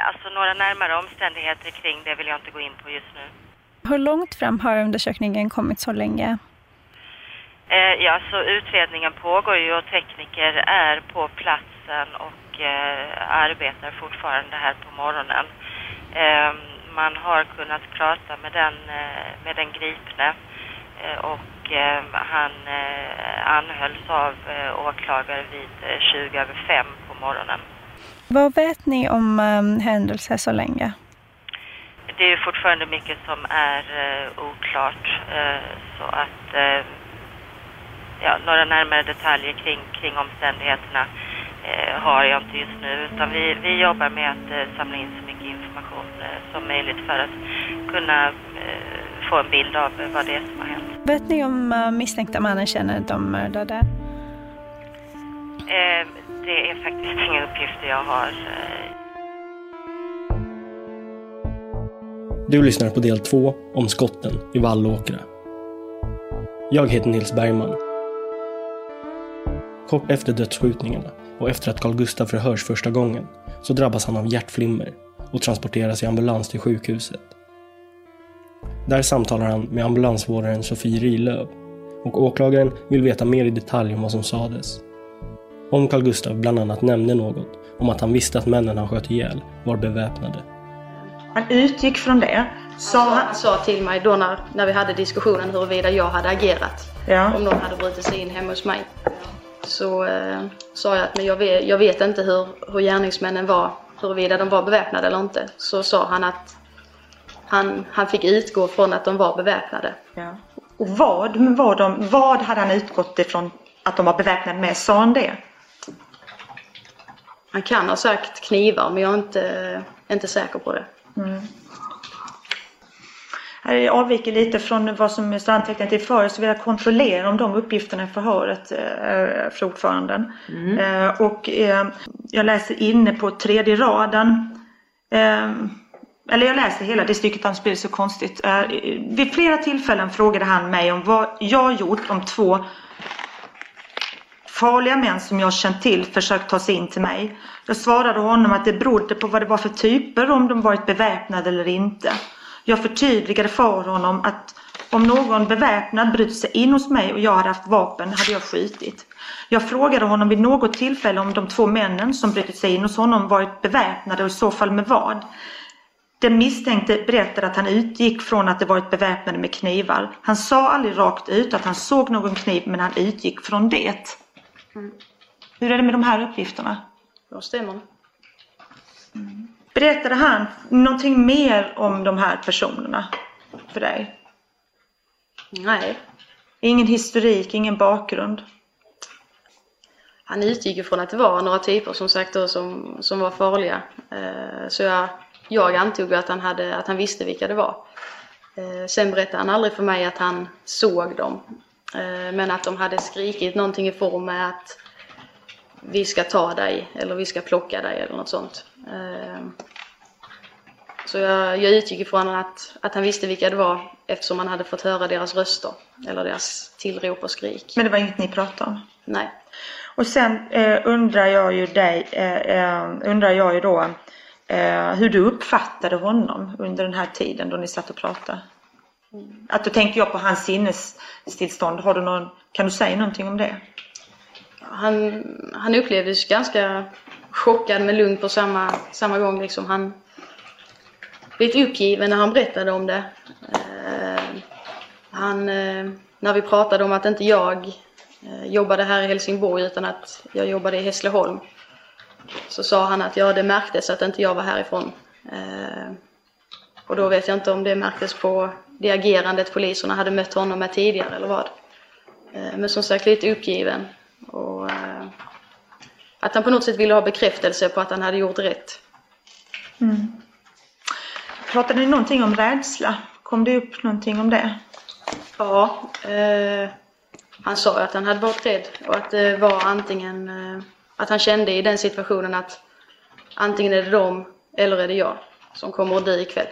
Alltså några närmare omständigheter kring det vill jag inte gå in på just nu. Hur långt fram har undersökningen kommit så länge? Eh, ja, så utredningen pågår ju och tekniker är på platsen och eh, arbetar fortfarande här på morgonen. Eh, man har kunnat prata med den, eh, med den gripne eh, och eh, han anhölls av åklagare vid 20 över 5 på morgonen. Vad vet ni om um, händelser så länge? Det är fortfarande mycket som är oklart så att ja, några närmare detaljer kring, kring omständigheterna eh, har jag inte just nu. Utan vi, vi jobbar med att eh, samla in så mycket information eh, som möjligt för att kunna eh, få en bild av vad det är som har hänt. Vet ni om misstänkta mannen känner de mördade? Det är faktiskt inga uppgifter jag har. Du lyssnar på del två om skotten i Vallåkra. Jag heter Nils Bergman. Kort efter dödsskjutningarna och efter att Carl Gustaf förhörs första gången så drabbas han av hjärtflimmer och transporteras i ambulans till sjukhuset. Där samtalar han med ambulansvårdaren Sofie Rilöv och åklagaren vill veta mer i detalj om vad som sades. Om Carl Gustaf bland annat nämnde något om att han visste att männen han sköt ihjäl var beväpnade. Han utgick från det. Sa han sa till mig då när, när vi hade diskussionen huruvida jag hade agerat. Ja. Om någon hade brutit sig in hemma hos mig så eh, sa jag att men jag, vet, jag vet inte hur, hur gärningsmännen var, huruvida de var beväpnade eller inte. Så sa han att han, han fick utgå från att de var beväpnade. Ja. Och vad, var de, vad hade han utgått ifrån att de var beväpnade med? Sa han det? Han kan ha sagt knivar men jag är inte, inte säker på det. Mm här avviker lite från vad som står antecknat i förhöret så vill jag kontrollera om de uppgifterna i förhöret eh, för ordföranden. Mm. Eh, och eh, jag läser inne på tredje raden. Eh, eller jag läser hela det stycket, annars blir det så konstigt. Vid flera tillfällen frågade han mig om vad jag gjort om två farliga män som jag känt till försökt ta sig in till mig. Jag svarade honom att det berodde på vad det var för typer, om de varit beväpnade eller inte. Jag förtydligade för honom att om någon beväpnad brutit sig in hos mig och jag hade haft vapen hade jag skjutit. Jag frågade honom vid något tillfälle om de två männen som brutit sig in hos honom varit beväpnade och i så fall med vad. Den misstänkte berättade att han utgick från att det varit beväpnade med knivar. Han sa aldrig rakt ut att han såg någon kniv men han utgick från det. Mm. Hur är det med de här uppgifterna? Ja, stämmer. Mm. Berättade han någonting mer om de här personerna för dig? Nej. Ingen historik, ingen bakgrund? Han utgick ifrån att det var några typer som sagt då, som, som var farliga. Eh, så jag, jag antog att han, hade, att han visste vilka det var. Eh, sen berättade han aldrig för mig att han såg dem. Eh, men att de hade skrikit någonting i form med att vi ska ta dig eller vi ska plocka dig eller något sånt. Eh, så jag, jag utgick ifrån att, att han visste vilka det var eftersom han hade fått höra deras röster eller deras tillrop och skrik. Men det var inget ni pratade om? Nej. Och sen eh, undrar jag ju dig, eh, eh, undrar jag ju då eh, hur du uppfattade honom under den här tiden då ni satt och pratade. Att då tänker jag på hans sinnestillstånd. Har du någon, kan du säga någonting om det? Han, han upplevdes ganska chockad men lugn på samma, samma gång. Liksom. Han blev lite uppgiven när han berättade om det. Eh, han, eh, när vi pratade om att inte jag eh, jobbade här i Helsingborg utan att jag jobbade i Hässleholm så sa han att ja, det märktes att inte jag var härifrån. Eh, och då vet jag inte om det märktes på det agerandet poliserna hade mött honom med tidigare eller vad. Eh, men som sagt lite uppgiven. Och eh, att han på något sätt ville ha bekräftelse på att han hade gjort rätt. Mm. Pratade ni någonting om rädsla? Kom det upp någonting om det? Ja, eh, han sa att han hade varit rädd och att det var antingen eh, att han kände i den situationen att antingen är det de eller är det jag som kommer att dö ikväll.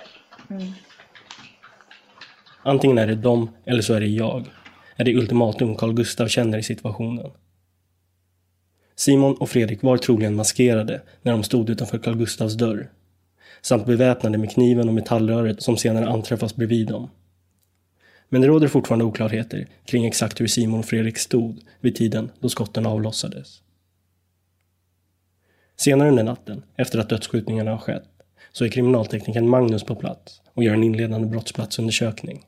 Mm. Antingen är det de eller så är det jag, är det ultimatum Carl Gustav känner i situationen. Simon och Fredrik var troligen maskerade när de stod utanför Carl Gustavs dörr, samt beväpnade med kniven och metallröret som senare anträffas bredvid dem. Men det råder fortfarande oklarheter kring exakt hur Simon och Fredrik stod vid tiden då skotten avlossades. Senare under natten, efter att dödsskjutningarna har skett, så är kriminalteknikern Magnus på plats och gör en inledande brottsplatsundersökning.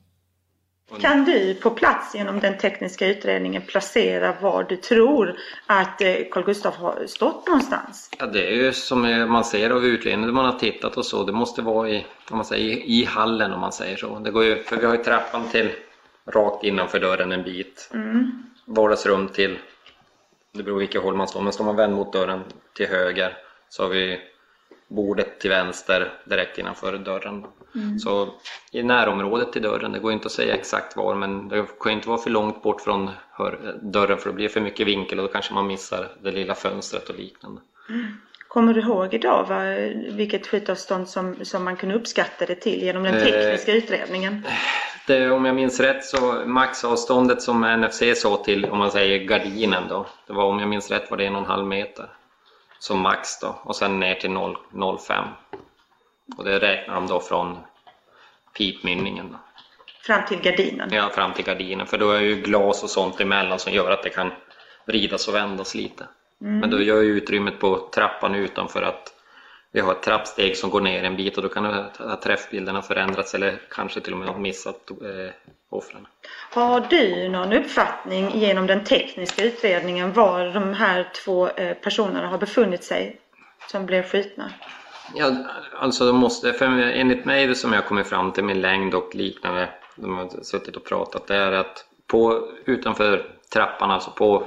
Kan du på plats genom den tekniska utredningen placera var du tror att eh, Carl Gustaf har stått någonstans? Ja, det är ju som man ser av utredningen man har tittat och så. Det måste vara i, om man säger, i hallen om man säger så. Det går ju, för vi har ju trappan till rakt innanför dörren en bit. Mm. Vardagsrum till, det beror vilket håll man står, men står man vänd mot dörren till höger så har vi bordet till vänster direkt innanför dörren. Mm. Så i närområdet till dörren, det går inte att säga exakt var men det kan inte vara för långt bort från dörren för det blir för mycket vinkel och då kanske man missar det lilla fönstret och liknande. Mm. Kommer du ihåg idag va, vilket skjutavstånd som, som man kunde uppskatta det till genom den tekniska eh, utredningen? Det, om jag minns rätt så maxavståndet som NFC sa till, om man säger gardinen då, det var om jag minns rätt var det en och en halv meter som max då och sen ner till 0,05 och det räknar de då från pipmynningen. Då. Fram till gardinen? Ja, fram till gardinen för då är ju glas och sånt emellan som gör att det kan vridas och vändas lite. Mm. Men då gör ju utrymmet på trappan utanför att vi har ett trappsteg som går ner en bit och då kan träffbilderna förändras eller kanske till och med ha missat eh, offren. Har du någon uppfattning genom den tekniska utredningen var de här två eh, personerna har befunnit sig som blev skjutna? Ja, alltså de måste, för enligt mig som jag kommit fram till med längd och liknande, de har suttit och pratat, det är att på, utanför trappan, alltså på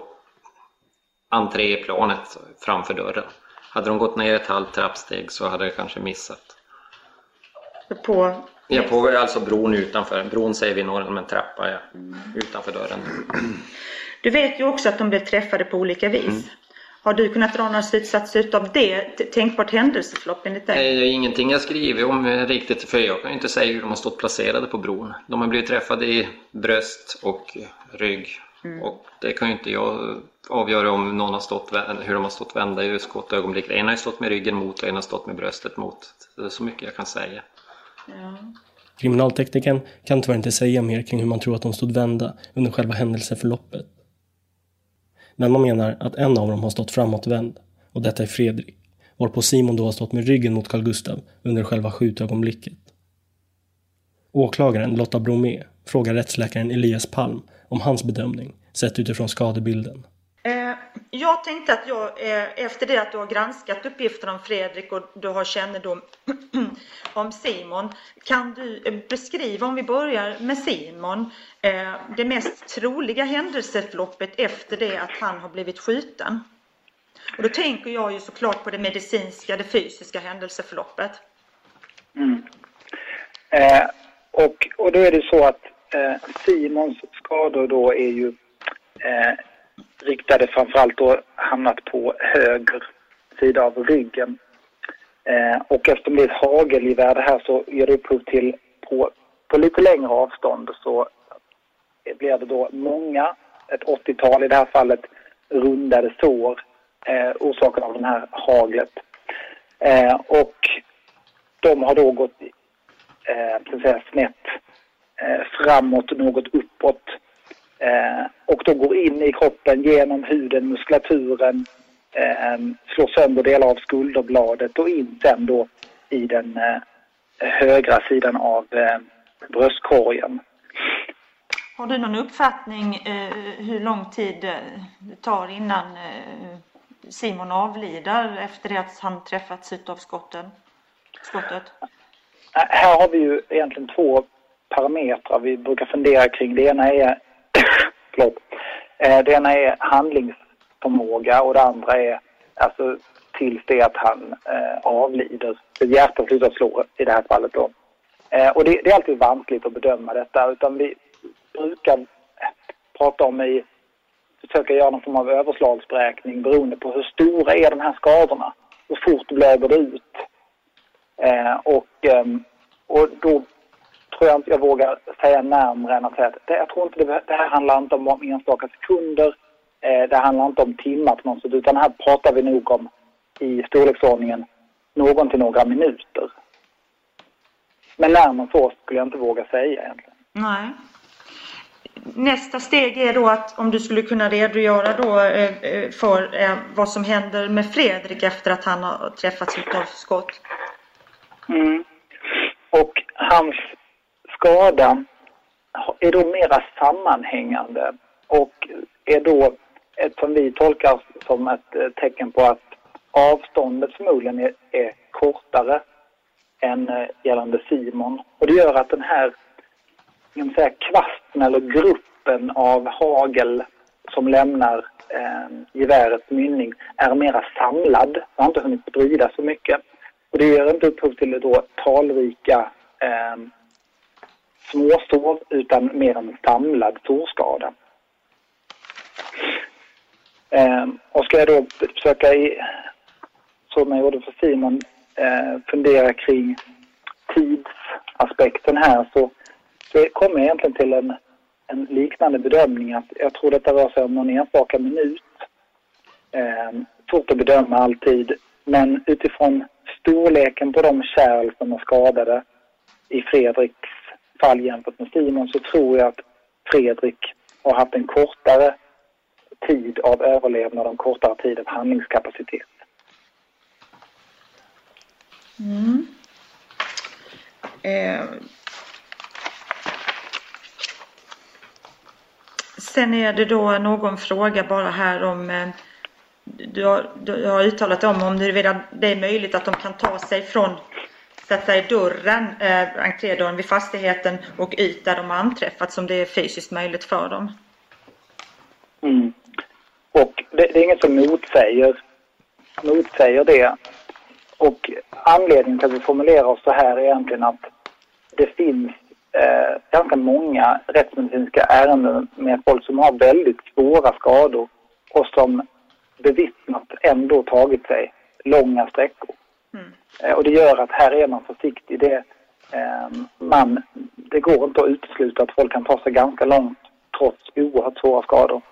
entréplanet framför dörren. Hade de gått ner ett halvt trappsteg så hade det kanske missat. På? Ja, på alltså bron utanför. Bron säger vi norr om en trappa ja. Mm. utanför dörren. Du vet ju också att de blev träffade på olika vis. Mm. Har du kunnat dra några slutsatser av det tänkbart händelseförlopp enligt dig? Nej, ingenting jag skrivit om riktigt för jag kan ju inte säga hur de har stått placerade på bron. De har blivit träffade i bröst och rygg mm. och det kan ju inte jag avgöra om någon har stått, hur de har stått vända i skottögonblicket. En har ju stått med ryggen mot och en har stått med bröstet mot. Det är så mycket jag kan säga. Ja. Kriminalteknikern kan tyvärr inte säga mer kring hur man tror att de stod vända under själva händelseförloppet. Men man menar att en av dem har stått framåtvänd och detta är Fredrik, varpå Simon då har stått med ryggen mot Carl Gustav under själva skjutögonblicket. Åklagaren Lotta Bromé frågar rättsläkaren Elias Palm om hans bedömning sett utifrån skadebilden. Eh, jag tänkte att jag, eh, efter det att du har granskat uppgifterna om Fredrik och du har kännedom om Simon, kan du eh, beskriva, om vi börjar med Simon, det mest troliga händelseförloppet efter det att han har blivit skjuten? Och då tänker jag ju såklart på det medicinska, det fysiska händelseförloppet. Mm. Eh, och, och då är det så att Eh, Simons skador då är ju eh, riktade framförallt då hamnat på höger sida av ryggen. Eh, och eftersom det är ett hagelgevär det här så ger det upphov till på, på lite längre avstånd så blir det då många, ett 80-tal i det här fallet, rundade sår eh, orsakade av det här haglet. Eh, och de har då gått eh, säga, snett eh, framåt, något uppåt eh, och då går in i kroppen genom huden, muskulaturen, eh, slår sönder delar av skulderbladet och in sen då i den högra sidan av bröstkorgen. Har du någon uppfattning eh, hur lång tid det tar innan eh, Simon avlider efter det att han träffats av skotten, skottet? Här har vi ju egentligen två parametrar vi brukar fundera kring. Det ena är, förlåt, eh, det ena är handlingsförmåga och det andra är alltså tills det att han eh, avlider. Hjärtat slutar slå i det här fallet då. Eh, och det, det, är alltid vanskligt att bedöma detta utan vi brukar eh, prata om i, försöka göra någon form av överslagsberäkning beroende på hur stora är de här skadorna. Hur fort blöder det ut? Eh, och, ehm, och då tror jag inte jag vågar säga närmare än att säga att det, jag tror inte det, det här handlar inte om enstaka sekunder. Eh, det handlar inte om timmar på något sätt, utan här pratar vi nog om i storleksordningen någon till några minuter. Men närmare så skulle jag inte våga säga egentligen. Nej. Nästa steg är då att om du skulle kunna redogöra då eh, eh, för eh, vad som händer med Fredrik efter att han har träffats av skott. Mm. Och hans skada är då mera sammanhängande och är då ett som vi tolkar som ett eh, tecken på att avståndet förmodligen är, är kortare än eh, gällande Simon. Och det gör att den här kan säga, kvasten eller gruppen av hagel som lämnar eh, gevärets mynning är mera samlad. Den har inte hunnit sprida så mycket. Och det ger inte upphov till då talrika eh, småsår utan mer en samlad sårskada. Eh, och ska jag då försöka, i, som jag gjorde för Simon, eh, fundera kring tidsaspekten här så så kommer jag egentligen till en, en liknande bedömning att jag tror detta rör sig om någon enstaka minut. Eh, svårt att bedöma alltid, men utifrån storleken på de kärl som är skadade i Fredriks fall jämfört med Simon så tror jag att Fredrik har haft en kortare tid av överlevnad och en kortare tid av handlingskapacitet. Mm. Eh, Sen är det då någon fråga bara här om eh, du har, du har uttalat om om huruvida det är möjligt att de kan ta sig från sätta i dörren, eh, entrédörren vid fastigheten och ut där de har anträffats om det är fysiskt möjligt för dem. Mm. Och det, det, är inget som motsäger, motsäger det. Och anledningen till att vi formulerar oss så här är egentligen att det finns eh, ganska många rättsmedicinska ärenden med folk som har väldigt svåra skador och som bevittnat ändå tagit sig långa sträckor. Eh, och det gör att här är man försiktig. Det, eh, man, det går inte att utesluta att folk kan ta sig ganska långt trots oerhört svåra skador.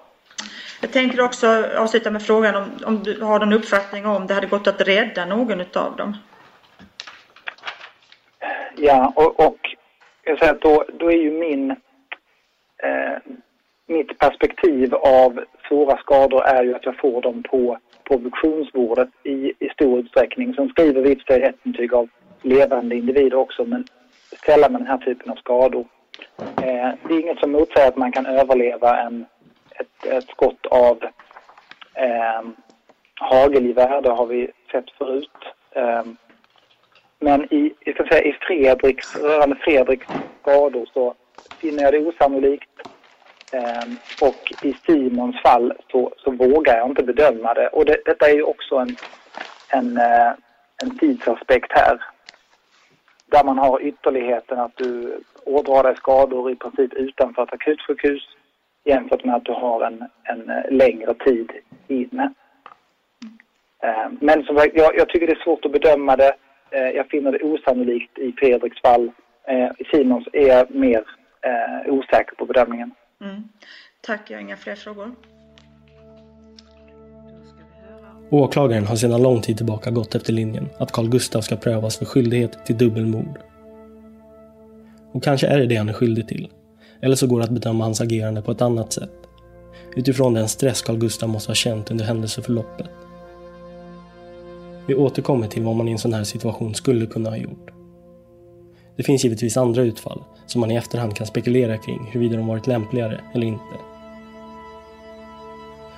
Jag tänker också avsluta med frågan om, om du har någon uppfattning om det hade gått att rädda någon av dem? Ja, och, och jag säga att då, då är ju min, eh, mitt perspektiv av svåra skador är ju att jag får dem på, på i, i stor utsträckning. Sen skriver vi ett rättsintyg av levande individer också, men sällan med den här typen av skador. Eh, det är inget som motsäger att man kan överleva en, ett, ett skott av eh, hagelgevär, det har vi sett förut. Eh, men i, jag ska säga, i Fredriks, rörande Fredriks skador så finner jag det osannolikt. Ehm, och i Simons fall så, så vågar jag inte bedöma det. Och det, detta är ju också en, en, eh, en tidsaspekt här. Där man har ytterligheten att du ådrar dig skador i princip utanför ett akutsjukhus. jämfört med att du har en, en eh, längre tid inne. Ehm, men som sagt, jag, jag tycker det är svårt att bedöma det. Eh, jag finner det osannolikt i Fredriks fall. I Simons är jag mer osäker på bedömningen. Mm. Tack, jag har inga fler frågor. Åklagaren har sedan lång tid tillbaka gått efter linjen att Carl Gustav ska prövas för skyldighet till dubbelmord. Och kanske är det det han är skyldig till. Eller så går det att bedöma hans agerande på ett annat sätt. Utifrån den stress Carl Gustav måste ha känt under händelseförloppet. Vi återkommer till vad man i en sån här situation skulle kunna ha gjort. Det finns givetvis andra utfall som man i efterhand kan spekulera kring huruvida de varit lämpligare eller inte.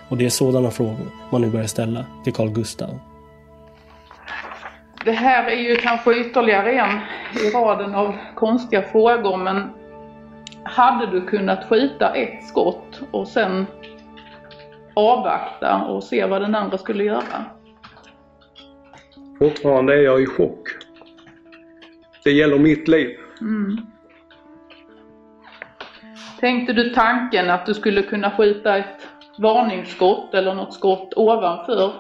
Och det är sådana frågor man nu börjar ställa till Carl Gustav. Det här är ju kanske ytterligare en i raden av konstiga frågor men hade du kunnat skjuta ett skott och sen avvakta och se vad den andra skulle göra? Fortfarande är jag i chock. Det gäller mitt liv. Mm. Tänkte du tanken att du skulle kunna skjuta ett varningsskott eller något skott ovanför?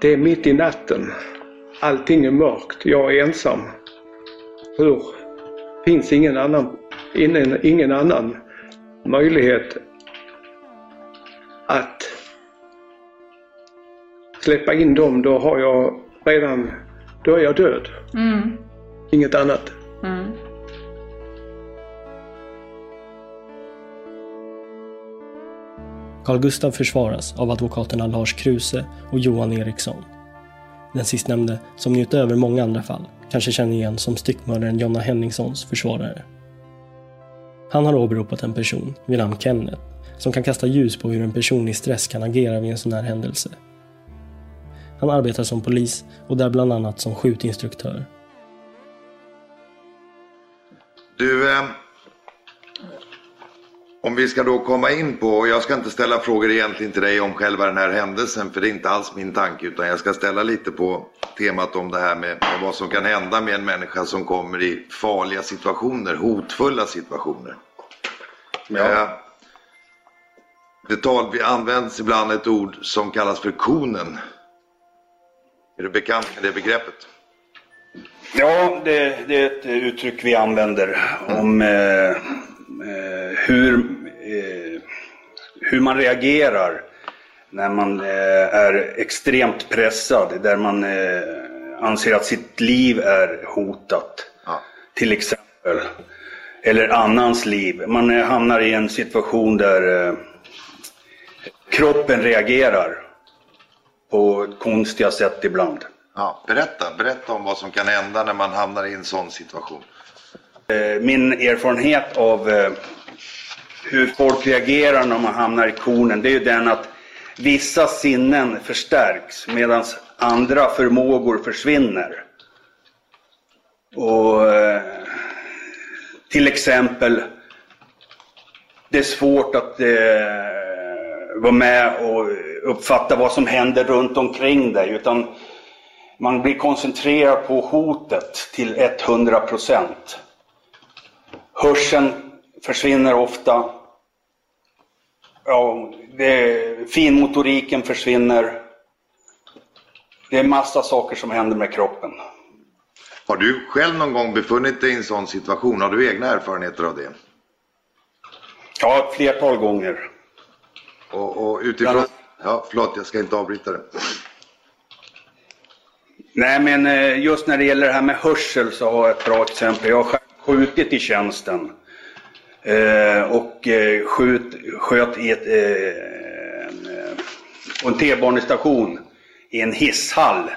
Det är mitt i natten. Allting är mörkt. Jag är ensam. Hur? Finns ingen annan, ingen, ingen annan möjlighet att släppa in dem, då har jag redan, då är jag död. Mm. Inget annat. Mm. Carl Gustav försvaras av advokaterna Lars Kruse och Johan Eriksson. Den sistnämnde, som ni utöver många andra fall kanske känner igen som styckmördaren Jonna Henningssons försvarare. Han har åberopat en person vid namn Kenneth som kan kasta ljus på hur en person i stress kan agera vid en sån här händelse. Han arbetar som polis och där bland annat som skjutinstruktör. Du, eh, om vi ska då komma in på, och jag ska inte ställa frågor egentligen till dig om själva den här händelsen för det är inte alls min tanke utan jag ska ställa lite på temat om det här med, vad som kan hända med en människa som kommer i farliga situationer, hotfulla situationer. Eh, det tal, vi används ibland ett ord som kallas för konen. Är du bekant med det begreppet? Ja, det, det är ett uttryck vi använder om eh, eh, hur, eh, hur man reagerar när man eh, är extremt pressad, där man eh, anser att sitt liv är hotat. Till exempel. Eller annans liv. Man eh, hamnar i en situation där kroppen reagerar på konstiga sätt ibland. Ja, berätta, berätta om vad som kan hända när man hamnar i en sån situation. Eh, Min erfarenhet av eh, hur folk reagerar när man hamnar i konen, det är ju den att vissa sinnen förstärks medan andra förmågor försvinner. Och eh, till exempel, det är svårt att vara med och uppfatta vad som händer runt omkring dig. Utan man blir koncentrerad på hotet till 100 procent. Hörseln försvinner ofta. Ja, det, finmotoriken försvinner. Det är massa saker som händer med kroppen. Har du själv någon gång befunnit dig i en sån situation? Har du egna erfarenheter av det? Ja, ett flertal gånger. Och, och utifrån... Ja, förlåt, jag ska inte avbryta det. Nej, men eh, just när det gäller det här med hörsel så har jag ett bra exempel. Jag har själv skjutit i tjänsten. Eh, och eh, skjut, sköt i ett, en, på en T-banestation i en hisshall.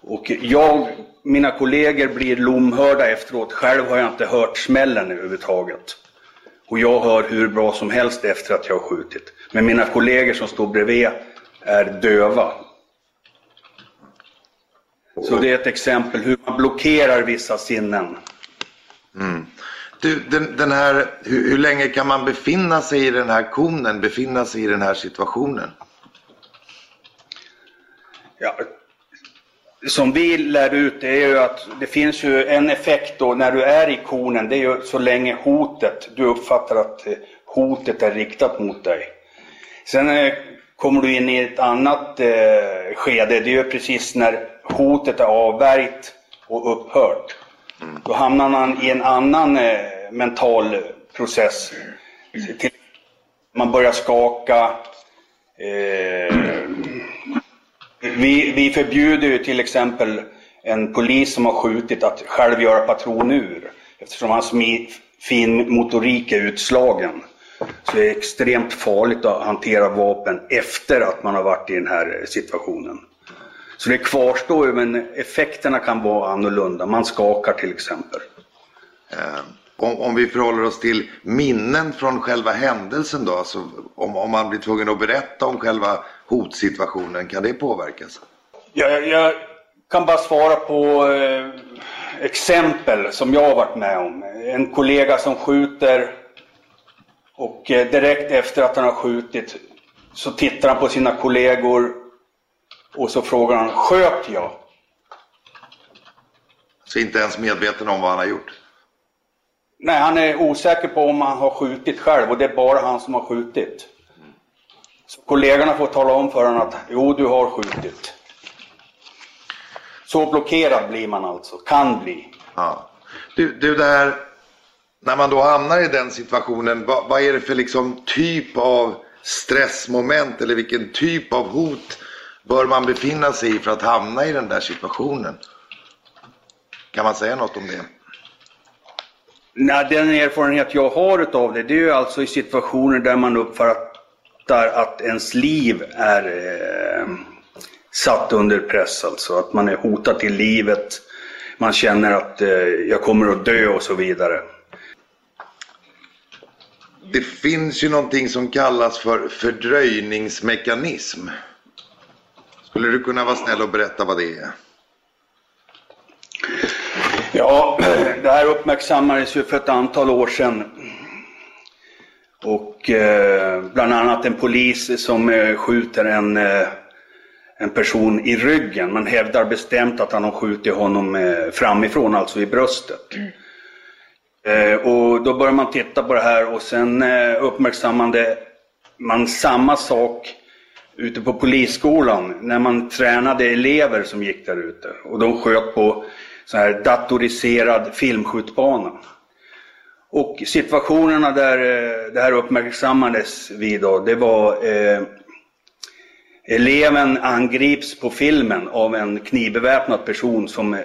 Och jag, mina kollegor blir lomhörda efteråt. Själv har jag inte hört smällen överhuvudtaget. Och jag hör hur bra som helst efter att jag har skjutit. Men mina kollegor som står bredvid är döva. Så det är ett exempel hur man blockerar vissa sinnen. Mm. Du, den, den här, hur, hur länge kan man befinna sig i den här konen, befinna sig i den här situationen? Ja, som vi lär ut det är ju att det finns ju en effekt då när du är i konen. Det är ju så länge hotet, du uppfattar att eh, hotet är riktat mot dig. Sen eh, kommer du in i ett annat eh, skede. Det är ju precis när hotet är avvärjt och upphört. Då hamnar man i en annan eh, mental process. Till, man börjar skaka. Eh, vi, vi förbjuder ju till exempel en polis som har skjutit att själv göra patronur. Eftersom hans fin motorik är utslagen. Så det är extremt farligt att hantera vapen efter att man har varit i den här situationen. Så det kvarstår ju men effekterna kan vara annorlunda. Man skakar till exempel. Ehm. Om, om vi förhåller oss till minnen från själva händelsen då, alltså om, om man blir tvungen att berätta om själva hotsituationen, kan det påverkas? Jag, jag kan bara svara på eh, exempel som jag har varit med om. En kollega som skjuter och eh, direkt efter att han har skjutit så tittar han på sina kollegor och så frågar han, sköt jag? Så inte ens medveten om vad han har gjort? Nej, han är osäker på om han har skjutit själv och det är bara han som har skjutit. Så kollegorna får tala om för honom att jo, du har skjutit. Så blockerad blir man alltså, kan bli. Ja. Du, du det här, när man då hamnar i den situationen, vad, vad är det för liksom typ av stressmoment eller vilken typ av hot bör man befinna sig i för att hamna i den där situationen? Kan man säga något om det? Nej, den erfarenhet jag har utav det, det är ju alltså i situationer där man uppfattar att ens liv är eh, satt under press. Alltså att man är hotad till livet, man känner att eh, jag kommer att dö och så vidare. Det finns ju någonting som kallas för fördröjningsmekanism. Skulle du kunna vara snäll och berätta vad det är? Ja, det här uppmärksammades ju för ett antal år sedan. Och eh, bland annat en polis som eh, skjuter en, eh, en person i ryggen. Man hävdar bestämt att han har skjutit honom eh, framifrån, alltså i bröstet. Eh, och då börjar man titta på det här och sen eh, uppmärksammade man samma sak ute på polisskolan när man tränade elever som gick där ute. Och de sköt på så här datoriserad filmskjutbana. Och situationerna där eh, det här uppmärksammades vid då, det var eh, eleven angrips på filmen av en knivbeväpnad person som eh,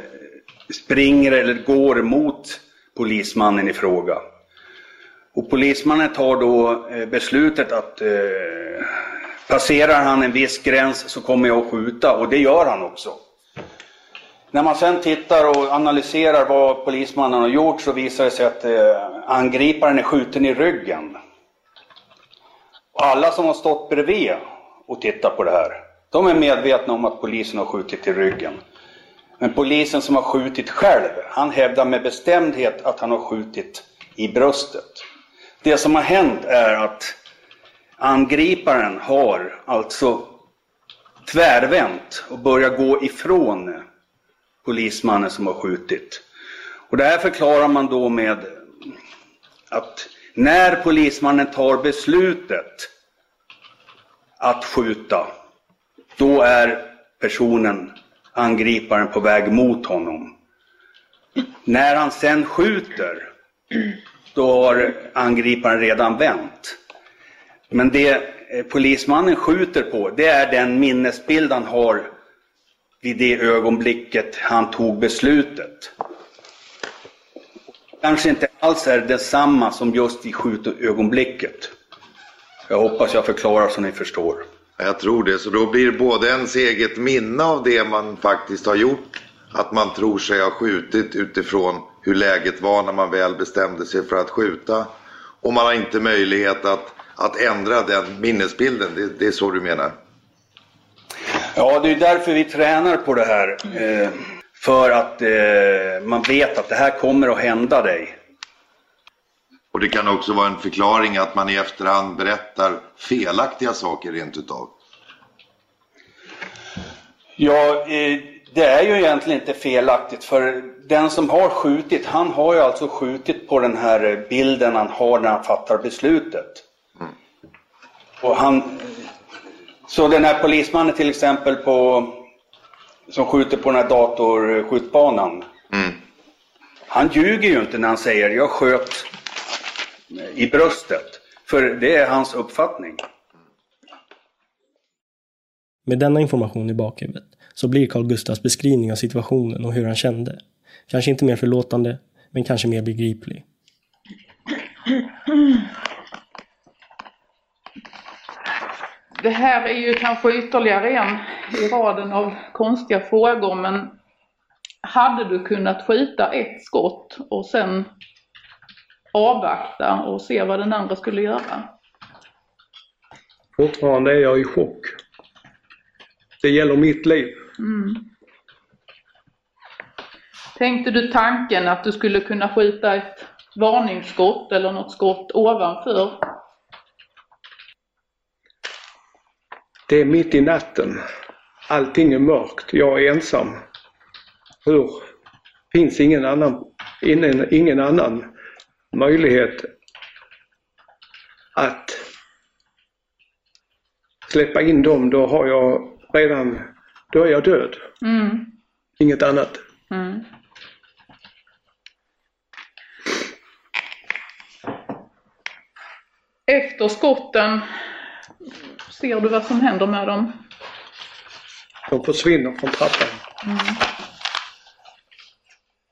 springer eller går mot polismannen i fråga. Och polismannen tar då eh, beslutet att eh, passerar han en viss gräns så kommer jag att skjuta och det gör han också. När man sen tittar och analyserar vad polismannen har gjort så visar det sig att eh, angriparen är skjuten i ryggen. Alla som har stått bredvid och tittat på det här, de är medvetna om att polisen har skjutit i ryggen. Men polisen som har skjutit själv, han hävdar med bestämdhet att han har skjutit i bröstet. Det som har hänt är att angriparen har alltså tvärvänt och börjat gå ifrån polismannen som har skjutit. Och det här förklarar man då med att när polismannen tar beslutet att skjuta, då är personen, angriparen, på väg mot honom. När han sen skjuter, då har angriparen redan vänt. Men det polismannen skjuter på, det är den minnesbild han har vid det ögonblicket han tog beslutet. Kanske inte alls är detsamma som just i skjutögonblicket. Jag hoppas jag förklarar så ni förstår. Jag tror det, så då blir både ens eget minne av det man faktiskt har gjort, att man tror sig ha skjutit utifrån hur läget var när man väl bestämde sig för att skjuta. Och man har inte möjlighet att, att ändra den minnesbilden, det, det är så du menar? Ja, det är därför vi tränar på det här. Eh, för att eh, man vet att det här kommer att hända dig. Och det kan också vara en förklaring att man i efterhand berättar felaktiga saker rent utav. Ja, eh, Det är ju egentligen inte felaktigt för den som har skjutit, han har ju alltså skjutit på den här bilden han har när han fattar beslutet. Och han, så den här polismannen till exempel på, som skjuter på den här datorskjutbanan. Han ljuger ju inte när han säger jag sköt i bröstet. För det är hans uppfattning. Med denna information i bakhuvudet så blir Carl Gustavs beskrivning av situationen och hur han kände kanske inte mer förlåtande, men kanske mer begriplig. Det här är ju kanske ytterligare en i raden av konstiga frågor men hade du kunnat skjuta ett skott och sen avvakta och se vad den andra skulle göra? Fortfarande är jag i chock. Det gäller mitt liv. Mm. Tänkte du tanken att du skulle kunna skjuta ett varningsskott eller något skott ovanför? Det är mitt i natten. Allting är mörkt. Jag är ensam. Hur? Finns ingen annan, ingen, ingen annan möjlighet att släppa in dem, då har jag redan, då är jag död. Mm. Inget annat. Mm. Efter skotten, ser du vad som händer med dem? De försvinner från trappan. Mm.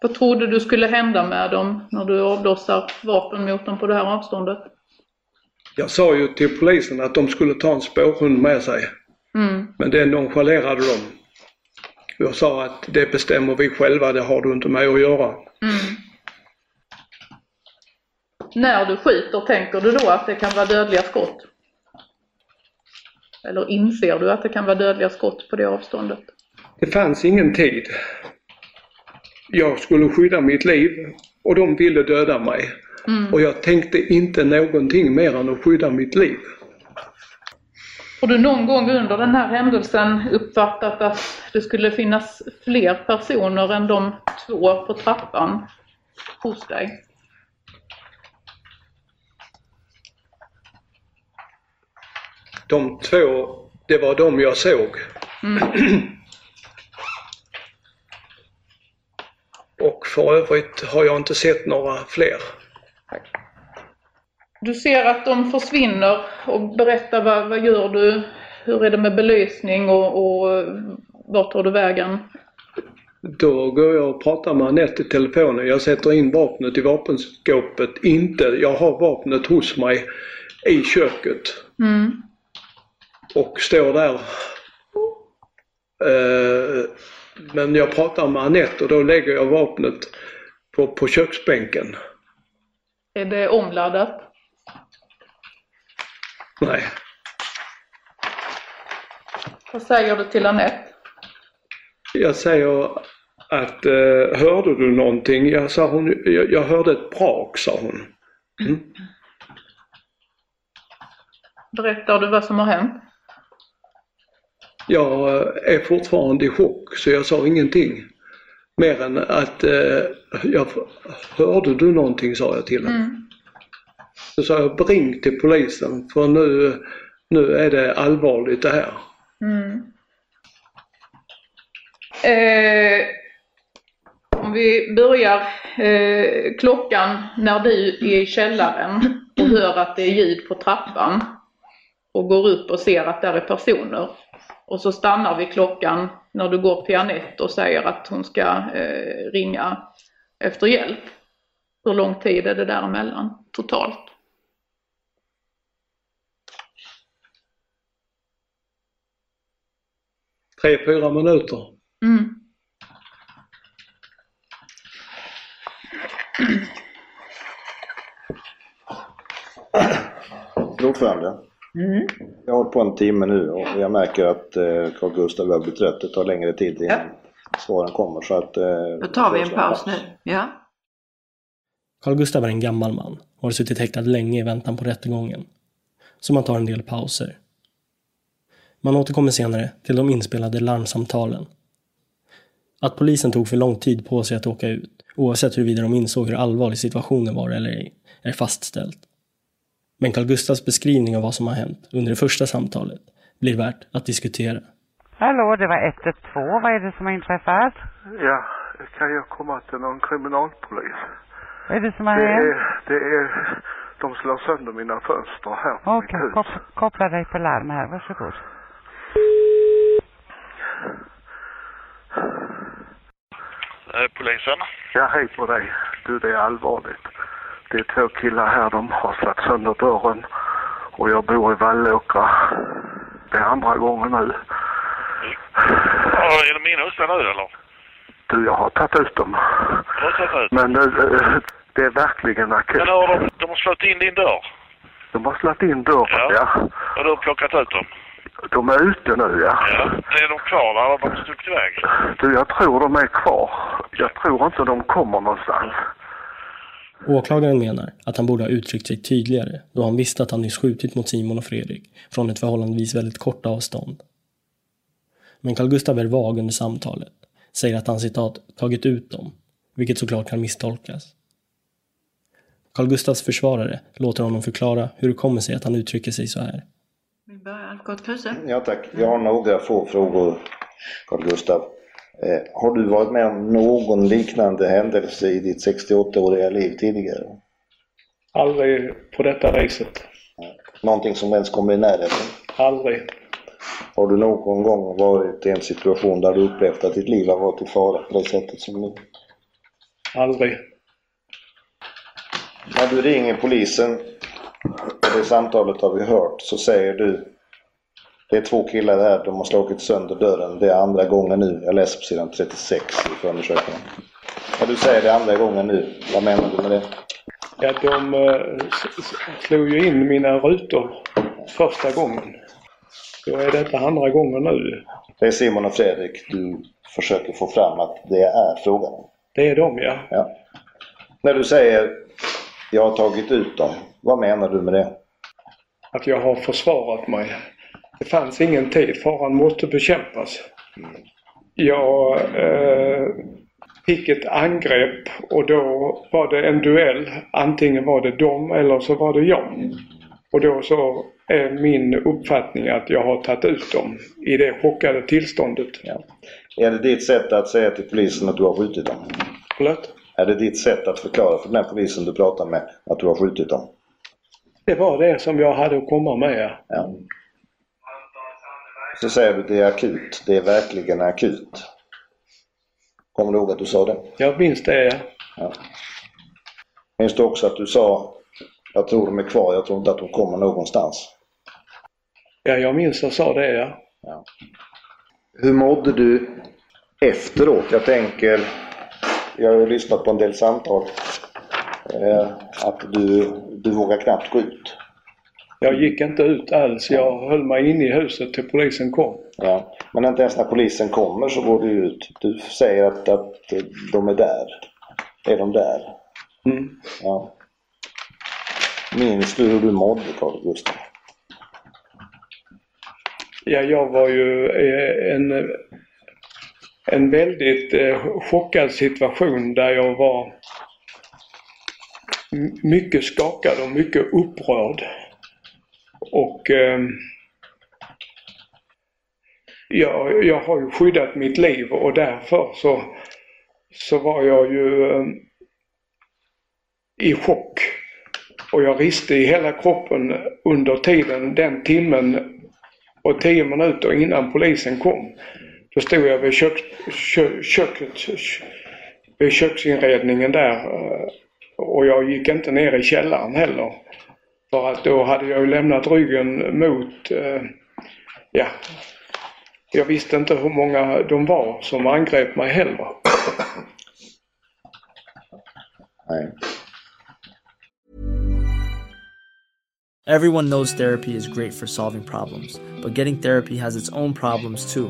Vad trodde du skulle hända med dem när du avlossar vapen mot dem på det här avståndet? Jag sa ju till polisen att de skulle ta en spårhund med sig. Mm. Men det nonchalerade de. Jag sa att det bestämmer vi själva, det har du inte med att göra. Mm. När du skjuter, tänker du då att det kan vara dödliga skott? Eller inser du att det kan vara dödliga skott på det avståndet? Det fanns ingen tid. Jag skulle skydda mitt liv och de ville döda mig. Mm. Och jag tänkte inte någonting mer än att skydda mitt liv. Har du någon gång under den här händelsen uppfattat att det skulle finnas fler personer än de två på trappan hos dig? De två, det var de jag såg. Mm. Och för övrigt har jag inte sett några fler. Du ser att de försvinner och berättar vad, vad gör du? Hur är det med belysning och, och vart tar du vägen? Då går jag och pratar med Anette i telefonen. Jag sätter in vapnet i vapenskåpet. Inte, jag har vapnet hos mig i köket Mm. Och står där. Eh, men jag pratar med Anette och då lägger jag vapnet på, på köksbänken. Är det omladdat? Nej. Vad säger du till Anette? Jag säger att eh, hörde du någonting? Jag, sa hon, jag, jag hörde ett brak, sa hon. Mm. Berättar du vad som har hänt? Jag är fortfarande i chock så jag sa ingenting. Mer än att eh, jag, hörde du någonting sa jag till henne. Mm. Så sa jag ring till polisen för nu, nu är det allvarligt det här. Mm. Eh, om vi börjar eh, klockan när du är i källaren och hör att det är ljud på trappan och går upp och ser att där är personer. Och så stannar vi klockan när du går till Anette och säger att hon ska eh, ringa efter hjälp. Hur lång tid är det däremellan totalt? Tre, fyra minuter. Mm. Fru ordförande. Mm. Jag har hållit på en timme nu och jag märker att eh, Carl Gustav har blivit trött. Det tar längre tid innan svaren kommer. Så att, eh, Då tar vi en paus nu. Ja. Carl Gustav är en gammal man och har suttit häktad länge i väntan på rättegången. Så man tar en del pauser. Man återkommer senare till de inspelade larmsamtalen. Att polisen tog för lång tid på sig att åka ut, oavsett huruvida de insåg hur allvarlig situationen var eller ej, är fastställt. Men Carl Gustavs beskrivning av vad som har hänt under det första samtalet blir värt att diskutera. Hallå, det var 112. Vad är det som har inträffat? Ja, kan jag komma till någon kriminalpolis? Vad är det som har Det hänt? är, det är, de slår sönder mina fönster här på Okej, mitt hus. kop koppla dig på larm här. Varsågod. Eh, polisen? Ja, hej på dig. Du, det är allvarligt. Det är två killar här, de har slagit sönder dörren och jag bor i Vallåkra. Det är andra gången nu. Ja, är inne hos dig nu eller? Du, jag har tagit ut dem. Har du tagit ut? Men eh, det är verkligen akut. Men har de, de har slått in din dörr? De har slagit in dörren, ja. Har du plockat ut dem? De är ute nu, ja. Ja. Är de kvar där har de stuckit iväg? Du, jag tror de är kvar. Jag tror inte de kommer någonstans. Åklagaren menar att han borde ha uttryckt sig tydligare då han visste att han nyss skjutit mot Simon och Fredrik från ett förhållandevis väldigt kort avstånd. Men Carl Gustav är vag under samtalet, säger att han citat tagit ut dem, vilket såklart kan misstolkas. Carl Gustavs försvarare låter honom förklara hur det kommer sig att han uttrycker sig så här. Vi börjar. Algot Kruse. Ja tack. Jag har några få frågor, Carl Gustav. Eh, har du varit med om någon liknande händelse i ditt 68-åriga liv tidigare? Aldrig på detta viset. Någonting som ens kommer i närheten? Aldrig. Har du någon gång varit i en situation där du upplevt att ditt liv har varit i fara på det sättet som nu? Aldrig. När du ringer polisen, och det samtalet har vi hört, så säger du det är två killar här, de har slagit sönder dörren. Det är andra gången nu. Jag läser på sidan 36 i förundersökningen. När du säger det andra gången nu, vad menar du med det? Ja, de eh, slog ju in mina rutor första gången. Då är detta andra gången nu. Det är Simon och Fredrik du försöker få fram att det är frågan. Det är de, ja. Ja. När du säger jag har tagit ut dem, vad menar du med det? Att jag har försvarat mig. Det fanns ingen tid. Faran måste bekämpas. Jag eh, fick ett angrepp och då var det en duell. Antingen var det dem eller så var det jag. Och då så är min uppfattning att jag har tagit ut dem i det chockade tillståndet. Är det ditt sätt att säga till polisen att du har skjutit dem? Förlåt? Är det ditt sätt att förklara för den här polisen du pratar med att du har skjutit dem? Det var det som jag hade att komma med. Ja. Så säger du det är akut. Det är verkligen akut. Kommer du ihåg att du sa det? Jag minns det. Ja. Minns du också att du sa jag tror de är kvar, jag tror inte att de kommer någonstans? Ja, jag minns jag sa det, ja. Ja. Hur mådde du efteråt? Jag tänker, jag har ju lyssnat på en del samtal, eh, att du, du vågar knappt gå ut. Jag gick inte ut alls. Jag höll mig inne i huset till polisen kom. Ja. Men inte ens när polisen kommer så går du ut. Du säger att, att de är där. Är de där? Mm. Ja. Minns du hur du mådde Carl Gustaf? Ja, jag var ju eh, en, en väldigt eh, chockad situation där jag var mycket skakad och mycket upprörd. Och eh, jag, jag har ju skyddat mitt liv och därför så, så var jag ju eh, i chock. Och jag riste i hela kroppen under tiden, den timmen och tio minuter innan polisen kom. Då stod jag vid kök, kö, köket, vid köksinredningen där eh, och jag gick inte ner i källaren heller. För att då hade jag ju lämnat ryggen mot, eh, ja, jag visste inte hur många de var som angrep mig heller. Nej. Everyone knows therapy is great for solving problems, but getting therapy has its own problems too,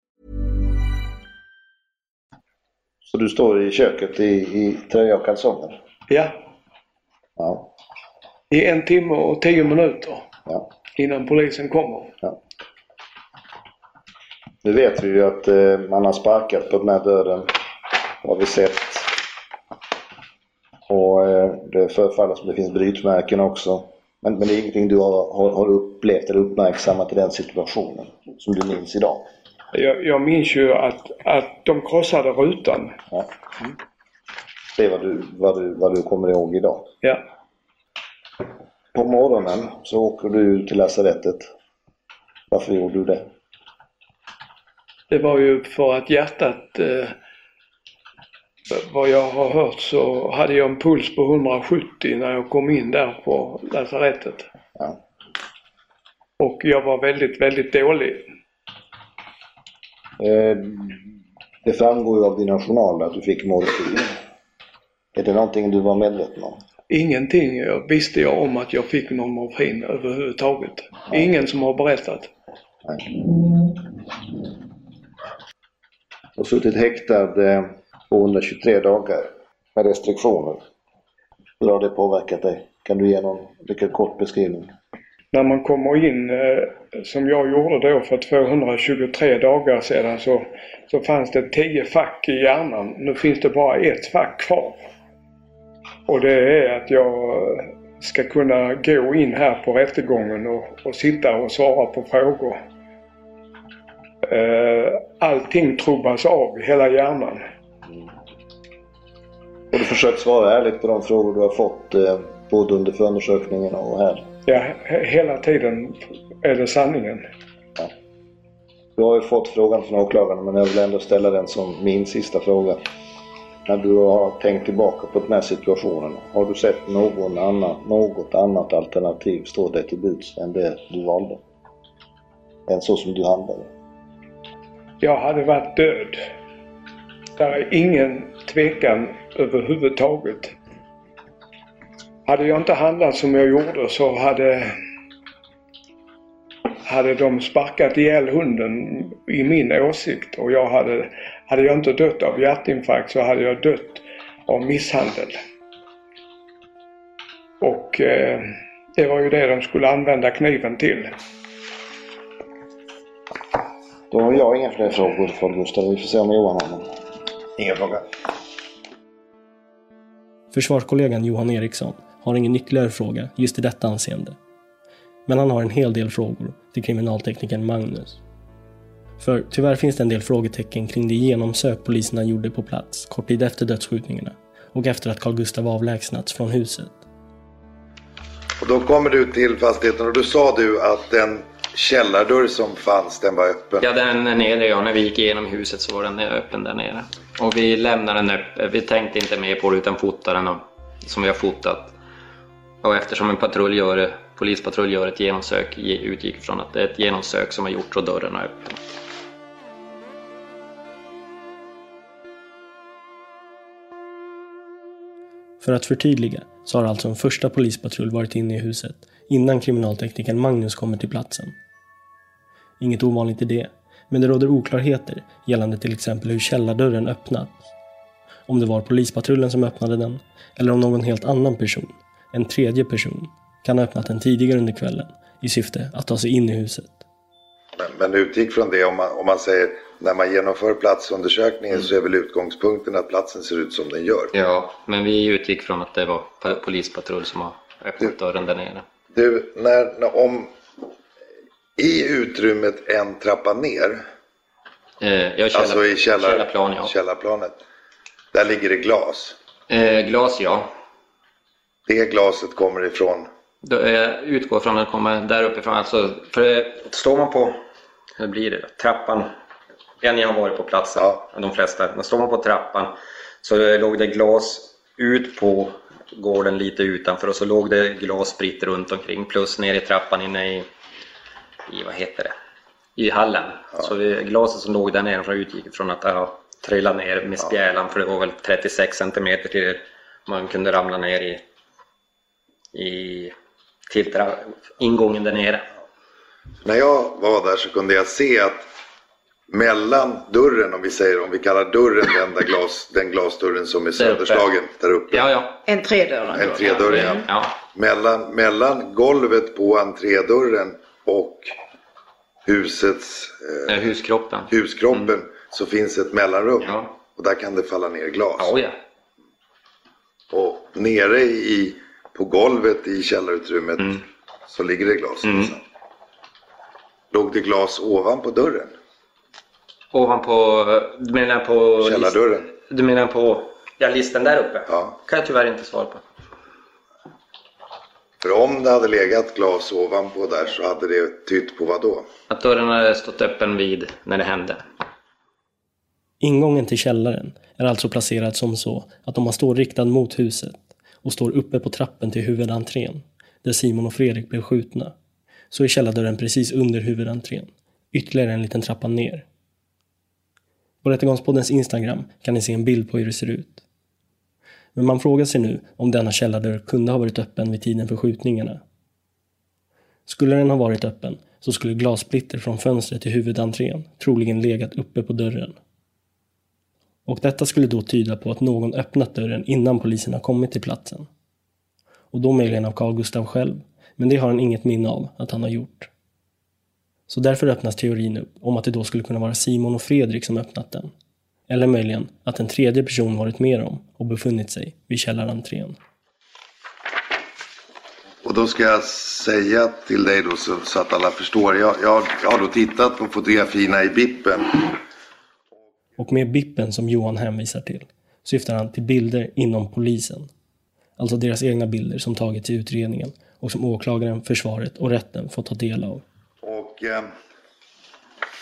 Så du står i köket i, i tröja och kalsonger? Ja. Ja. I en timme och tio minuter Ja. innan polisen kommer. Ja. Nu vet vi ju att eh, man har sparkat på den här dörren. har vi sett. Och eh, det förefaller som det finns brytmärken också. Men, men det är ingenting du har, har, har upplevt eller uppmärksammat i den situationen som du minns idag? Jag, jag minns ju att, att de krossade rutan. Ja. Det är vad du, vad, du, vad du kommer ihåg idag? Ja. På morgonen så åker du till lasarettet. Varför gjorde du det? Det var ju för att hjärtat, eh, vad jag har hört så hade jag en puls på 170 när jag kom in där på lasarettet. Ja. Och jag var väldigt, väldigt dålig. Eh, det framgår ju av dina journaler att du fick morfin. Är det någonting du var medveten om? Ingenting visste jag om att jag fick någon morfin överhuvudtaget. Ingen som har berättat. Du har suttit häktad eh, 223 dagar med restriktioner. Hur har det påverkat dig? Kan du ge någon mycket kort beskrivning? När man kommer in, eh, som jag gjorde då för 223 dagar sedan, så, så fanns det 10 fack i hjärnan. Nu finns det bara ett fack kvar. Och det är att jag eh, ska kunna gå in här på rättegången och, och sitta och svara på frågor. Eh, allting trubbas av i hela hjärnan. Har du försökt svara ärligt på de frågor du har fått både under förundersökningen och här? Ja, he- hela tiden är det sanningen. Du har ju fått frågan från åklagaren men jag vill ändå ställa den som min sista fråga. När du har tänkt tillbaka på den här situationen, har du sett någon annan, något annat alternativ stå dig till buds än det du valde? Än så som du handlade? Jag hade varit död. Där är ingen tvekan överhuvudtaget. Hade jag inte handlat som jag gjorde så hade, hade de sparkat ihjäl hunden i min åsikt och jag hade, hade jag inte dött av hjärtinfarkt så hade jag dött av misshandel. Och eh, Det var ju det de skulle använda kniven till. Då har jag inga fler frågor för Gustav. Vi får se om Johan har någon. Ingen fråga. Försvarskollegan Johan Eriksson har ingen ytterligare fråga just i detta anseende. Men han har en hel del frågor till kriminalteknikern Magnus. För tyvärr finns det en del frågetecken kring det genomsök poliserna gjorde på plats kort tid efter dödsskjutningarna och efter att Carl Gustav avlägsnats från huset. Och då kommer du till fastigheten och då sa du att den källardörr som fanns, den var öppen. Ja, den är nere, ja. När vi gick igenom huset så var den öppen där nere. Och vi lämnade den öppen. Vi tänkte inte mer på det utan fotade den som vi har fotat. Och eftersom en patrull gör, polispatrull gör ett genomsök, utgick från att det är ett genomsök som har gjorts och dörren är öppen. För att förtydliga så har alltså en första polispatrull varit inne i huset innan kriminalteknikern Magnus kommer till platsen. Inget ovanligt i det, men det råder oklarheter gällande till exempel hur källardörren öppnats. Om det var polispatrullen som öppnade den, eller om någon helt annan person, en tredje person, kan ha öppnat den tidigare under kvällen i syfte att ta sig in i huset. Men, men utgick från det om man, om man säger när man genomför platsundersökningen så är väl utgångspunkten att platsen ser ut som den gör. Ja, men vi utgick från att det var pa- polispatrull som har öppnat dörren där nere. Du, när, när, om i utrymmet en trappa ner, Eh, jag källar, alltså i källar, källarplan, ja. källarplanet, där ligger det glas. Eh, glas, ja. Det glaset kommer ifrån, Då, eh, utgår från att den kommer där uppifrån. Alltså, för eh, står man på, hur blir det, trappan. Ja, ni har varit på platsen, de flesta. Men står man på trappan så låg det glas ut på gården lite utanför och så låg det glas spritt runt omkring plus ner i trappan inne i, i vad heter det, i hallen. Så det, glaset som låg där nere utgick från att det har trillat ner med spjälan för det var väl 36 centimeter till man kunde ramla ner i, i till tra- ingången där nere. när jag var där så kunde jag se att mellan dörren, om vi säger, om vi kallar dörren den, där glas, den glasdörren som är sönderslagen, där uppe. Ja, ja. Entrédörren. En tredörrig, ja. ja. Mellan, mellan golvet på entrédörren och husets eh, huskroppen, huskroppen så finns ett mellanrum. Och där kan det falla ner glas. Ja, ja. Och nere i, på golvet i källarutrymmet Mm. så ligger det glas. Alltså. Låg det glas ovanpå dörren? Ovanpå, du menar på... Källardörren? List, du menar på ja, listen där uppe? Ja. kan jag tyvärr inte svara på. För om det hade legat glas ovanpå där så hade det tytt på vad då? Att dörren hade stått öppen vid när det hände. Ingången till källaren är alltså placerad som så att om man står riktad mot huset och står uppe på trappen till huvudentrén, där Simon och Fredrik blev skjutna, så är källardörren precis under huvudentrén, ytterligare en liten trappa ner. På Rättegångspoddens Instagram kan ni se en bild på hur det ser ut. Men man frågar sig nu om denna källardörr kunde ha varit öppen vid tiden för skjutningarna. Skulle den ha varit öppen så skulle glassplitter från fönstret till huvudentrén troligen legat uppe på dörren. Och detta skulle då tyda på att någon öppnat dörren innan polisen har kommit till platsen. Och då möjligen av Carl Gustav själv, men det har han inget minne av att han har gjort. Så därför öppnas teorin upp om att det då skulle kunna vara Simon och Fredrik som öppnat den. Eller möjligen att en tredje person varit med dem och befunnit sig vid källarentrén. Och då ska jag säga till dig då så, så att alla förstår. Jag, jag, jag har då tittat på fotografierna i Bippen. Och med bippen som Johan hänvisar till syftar han till bilder inom polisen. Alltså deras egna bilder som tagits i utredningen och som åklagaren, försvaret och rätten fått ta del av. Och eh,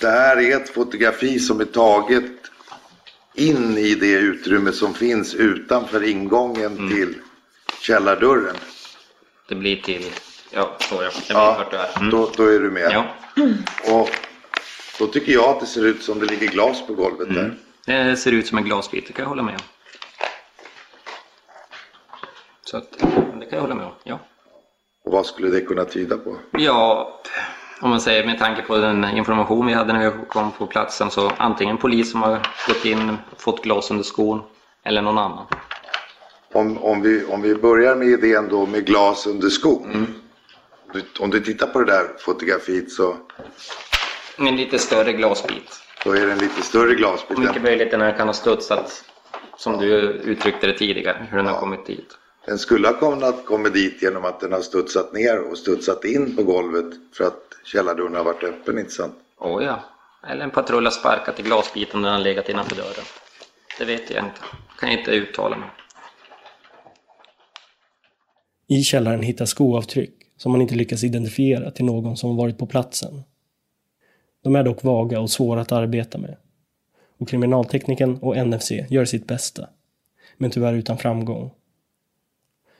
det här är ett fotografi som är taget in i det utrymme som finns utanför ingången till källardörren. Det blir till... Ja, så ja. Jag vet Ja, vart du är. Mm. då, då är du med. Ja. Och då tycker jag att det ser ut som det ligger glas på golvet där. Det ser ut som en glasbit, det kan jag hålla med om. Så att, det kan jag hålla med om, ja. Och vad skulle det kunna tyda på? Ja, om man säger med tanke på den information vi hade när vi kom på platsen så antingen polis som har gått in och fått glas under skon eller någon annan. Om, om, vi, om vi börjar med idén då med glas under skon. Mm. Du, om du tittar på det där fotografiet så... En lite större glasbit. Då är det en lite större glasbit. Mycket möjligt den här kan ha studsat, som du uttryckte det tidigare, hur den har kommit dit. Den skulle ha kunnat komma dit genom att den har studsat ner och studsat in på golvet för att källardörren har varit öppen, inte sant? Oh ja. Eller en patrull har sparkat i glasbiten när den har legat innanför dörren. Det vet jag inte. Kan jag inte uttala mig. I källaren hittas skoavtryck som man inte lyckas identifiera till någon som varit på platsen. De är dock vaga och svåra att arbeta med. Och kriminaltekniken och NFC gör sitt bästa. Men tyvärr utan framgång.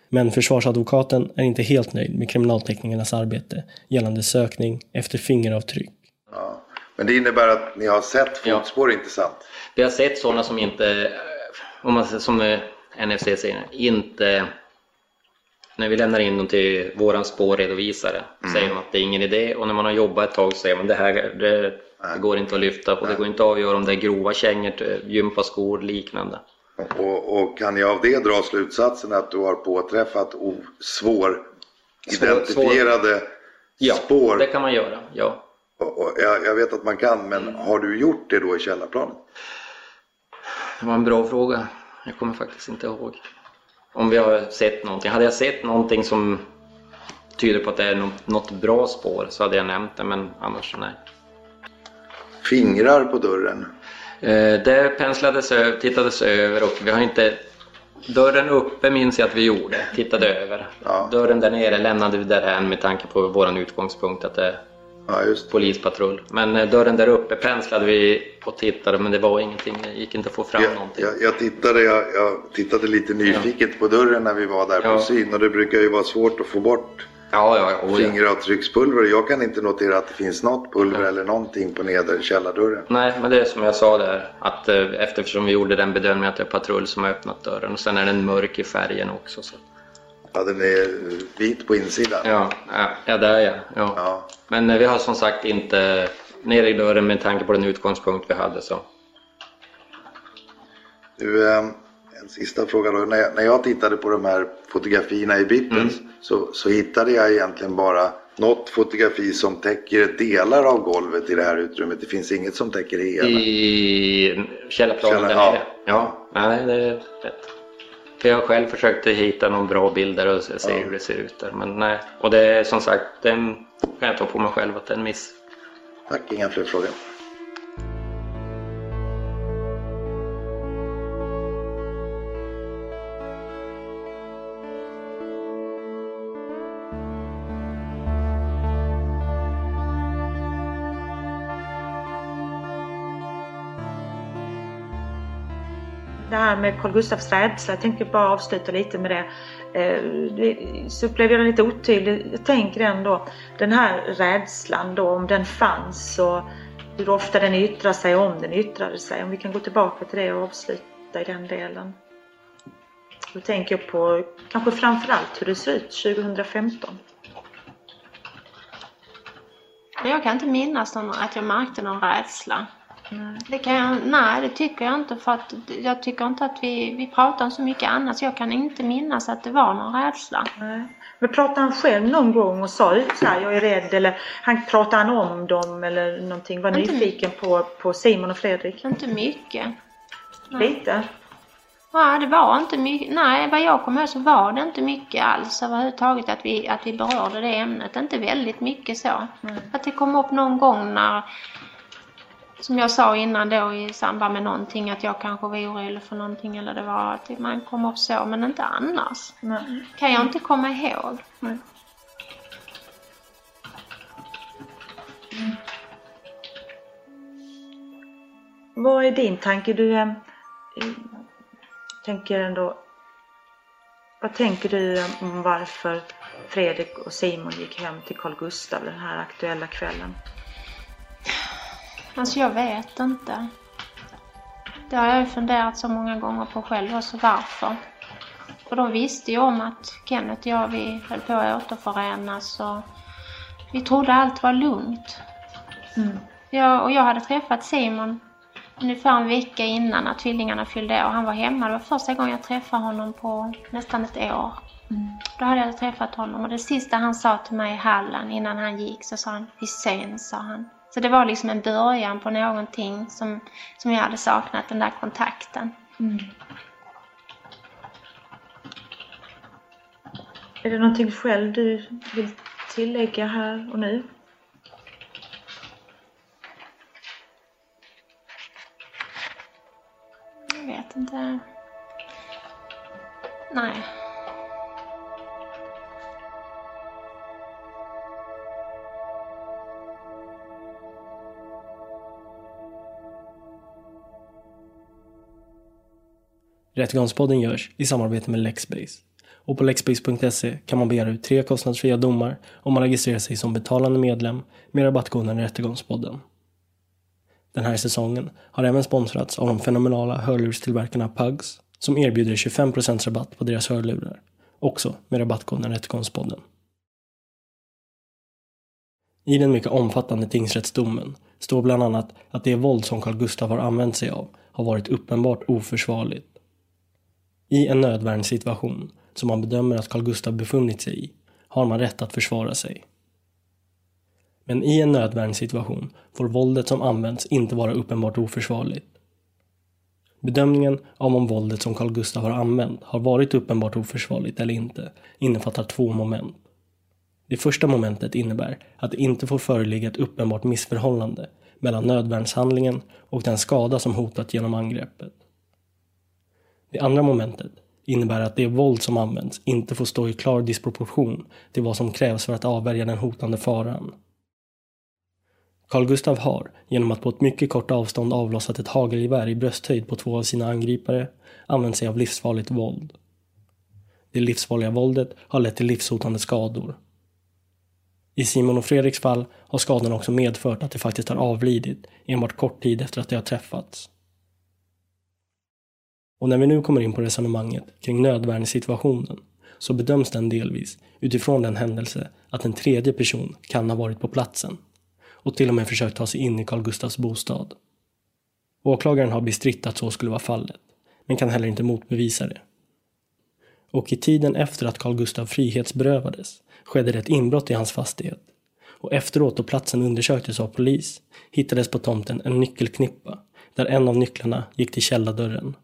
Men försvarsadvokaten är inte helt nöjd med kriminalteknikernas arbete gällande sökning efter fingeravtryck. Ja. Men det innebär att ni har sett fotspår, inte sant? Vi har sett sådana som inte, om man säger som eh, NFC säger, inte när vi lämnar in dem till våran spårredovisare Mm. säger de att det är ingen idé och när man har jobbat ett tag så säger man det här det, det går inte att lyfta och det går inte att avgöra om det är grova kängor, t- gympaskor liknande. Och, och kan jag av det dra slutsatsen att du har påträffat svår identifierade Ja, spår? det kan man göra, ja. Och, och jag, jag vet att man kan, men har du gjort det då i källarplanet? Det var en bra fråga. Jag kommer faktiskt inte ihåg. Om vi har sett någonting. Hade jag sett någonting som tyder på att det är något, bra spår så hade jag nämnt det, men annars nej. Fingrar på dörren? Eh, det penslades över, tittades över och vi har inte... Dörren uppe minns jag att vi gjorde, tittade över. Dörren där nere lämnade vi därhän med tanke på vår utgångspunkt att det är polispatrull. Men eh, dörren där uppe penslade vi och tittade men det var ingenting, det gick inte att få fram någonting. Jag, jag, tittade, jag, jag tittade lite nyfiket på dörren när vi var där på Ja. syn och det brukar ju vara svårt att få bort ja, ja, oh, ja. fingeravtryckspulver. Jag kan inte notera att det finns något pulver eller någonting på nedre källardörren. Nej, men det är som jag sa där, att eh, eftersom vi gjorde den bedömningen att det är patrull som har öppnat dörren och sen är den mörk i färgen också. Så. Ja, den är vit på insidan. Ja, ja, ja där är jag. Ja. Men eh, vi har som sagt inte nere i dörren med tanke på den utgångspunkt vi hade. Så. Du, eh, en sista fråga då. När jag, när jag tittade på de här fotografierna i Bippens Mm. så, så hittade jag egentligen bara något fotografi som täcker delar av golvet i det här utrymmet. Det finns inget som täcker hela. I källarplanen där nere? Ja, nej, det är rätt. För jag har själv försökt hitta någon bra bild där och se hur det ser ut där. Men nej, och det är som sagt, den kan jag ta på mig själv att det är en miss. Tack, inga fler frågor. Med Carl Gustafs rädsla, jag tänker bara avsluta lite med det. Eh, så upplever jag den lite otydlig. Jag tänker ändå, den här rädslan då, om den fanns och hur ofta den yttrar sig, om den yttrade sig. Om vi kan gå tillbaka till det och avsluta i den delen. Då tänker jag på kanske framförallt hur det ser ut 2015. Jag kan inte minnas någon, att jag märkte någon rädsla. Det kan jag, nej, det tycker jag inte för att jag tycker inte att vi, vi pratar om så mycket annat så jag kan inte minnas att det var någon rädsla. Men pratade han själv någon gång och sa ut så här, jag är rädd eller han pratade han om dem eller någonting? Var Inte- nyfiken på, på Simon och Fredrik? Inte mycket. Nej. Lite? Nej, det var inte mycket. Nej, vad jag kommer ihåg så var det inte mycket alls överhuvudtaget att vi, att vi berörde det ämnet. Inte väldigt mycket så. Att det kom upp någon gång när, som jag sa innan då i samband med någonting, att jag kanske var orolig för någonting eller det var att man kom upp så, men inte annars. Kan jag inte komma ihåg. Vad är din tanke? Du eh, eh, tänker ändå... Vad tänker du om varför Fredrik och Simon gick hem till Carl Gustav den här aktuella kvällen? Alltså jag vet inte. Det har jag ju funderat så många gånger på själv också varför. För de visste ju om att Kenneth och jag vi höll på att återförenas och vi trodde allt var lugnt. Jag, och jag hade träffat Simon ungefär en vecka innan när tvillingarna fyllde år. Han var hemma. Det var första gången jag träffade honom på nästan ett år. Då hade jag träffat honom och det sista han sa till mig i hallen innan han gick så sa han Vi ses, sa han. Så det var liksom en början på någonting som, som jag hade saknat, den där kontakten. Är det någonting själv du vill tillägga här och nu? Jag vet inte. Nej. Rättegångspodden görs i samarbete med Lexbase. Och på lexbase.se kan man begära ut tre kostnadsfria domar om man registrerar sig som betalande medlem med rabattkoden Rättegångspodden. Den här säsongen har även sponsrats av de fenomenala hörlurstillverkarna Pugs som erbjuder 25% rabatt på deras hörlurar, också med rabattkoden Rättegångspodden. I den mycket omfattande tingsrättsdomen står bland annat att det våld som Carl Gustaf har använt sig av har varit uppenbart oförsvarligt. I en nödvärnssituation som man bedömer att Carl Gustaf befunnit sig i har man rätt att försvara sig. Men i en nödvärnssituation får våldet som används inte vara uppenbart oförsvarligt. Bedömningen av om våldet som Carl Gustaf har använt har varit uppenbart oförsvarligt eller inte innefattar två moment. Det första momentet innebär att det inte får föreligga ett uppenbart missförhållande mellan nödvärnshandlingen och den skada som hotat genom angreppet. Det andra momentet innebär att det våld som används inte får stå i klar disproportion till vad som krävs för att avvärja den hotande faran. Carl Gustav har, genom att på ett mycket kort avstånd avlossat ett hagelgevär i brösthöjd på två av sina angripare, använt sig av livsfarligt våld. Det livsfarliga våldet har lett till livshotande skador. I Simon och Fredriks fall har skadorna också medfört att de faktiskt har avlidit enbart kort tid efter att de har träffats. Och när vi nu kommer in på resonemanget kring nödvärnssituationen så bedöms den delvis utifrån den händelse att en tredje person kan ha varit på platsen och till och med försökt ta sig in i Carl Gustavs bostad. Åklagaren har bestritt att så skulle vara fallet, men kan heller inte motbevisa det. Och i tiden efter att Carl Gustav frihetsberövades skedde det ett inbrott i hans fastighet. Och efteråt då platsen undersöktes av polis hittades på tomten en nyckelknippa där en av nycklarna gick till källardörren.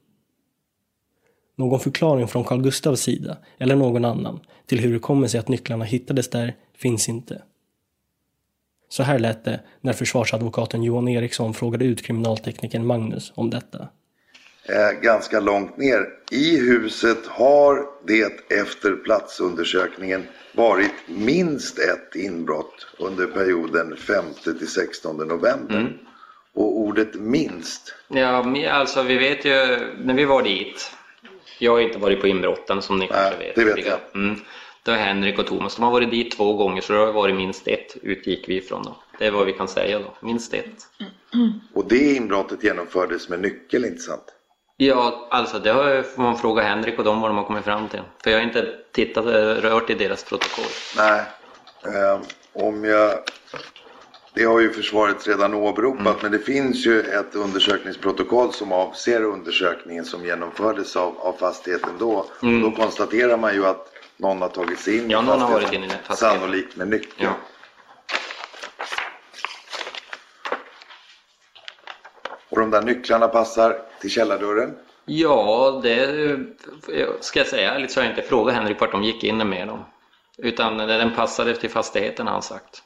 Någon förklaring från Carl Gustavs sida, eller någon annan, till hur det kommer sig att nycklarna hittades där finns inte. Så här lät det när försvarsadvokaten Johan Eriksson frågade ut kriminalteknikern Magnus om detta. Eh, ganska långt ner. I huset har det efter platsundersökningen varit minst ett inbrott under perioden 5 till 16 november. Mm. Och ordet minst, Ja, alltså vi vet ju när vi var dit. Jag har inte varit på inbrotten som ni kanske vet. det vet jag. Mm. Det Henrik och Thomas. De har varit dit två gånger så det har varit minst ett utgick vi ifrån då. Det är vad vi kan säga då. Minst ett. och det inbrottet genomfördes med nyckel, inte sant? Ja, alltså det har får man fråga Henrik och dem vad de har kommit fram till. För jag har inte tittat, rört i deras protokoll. Nej. Eh, om jag... Det har ju försvaret redan åberopat, men det finns ju ett undersökningsprotokoll som avser undersökningen som genomfördes av, av fastigheten då. Mm. Då konstaterar man ju att någon har tagit sig in Ja, någon har varit inne i fastigheten. Sannolikt med nyckel. Och de där nycklarna passar till källardörren? Ja, det ska jag säga ärligt så har jag inte frågat Henrik vart de gick in med dem. Utan den passade till fastigheten har han sagt.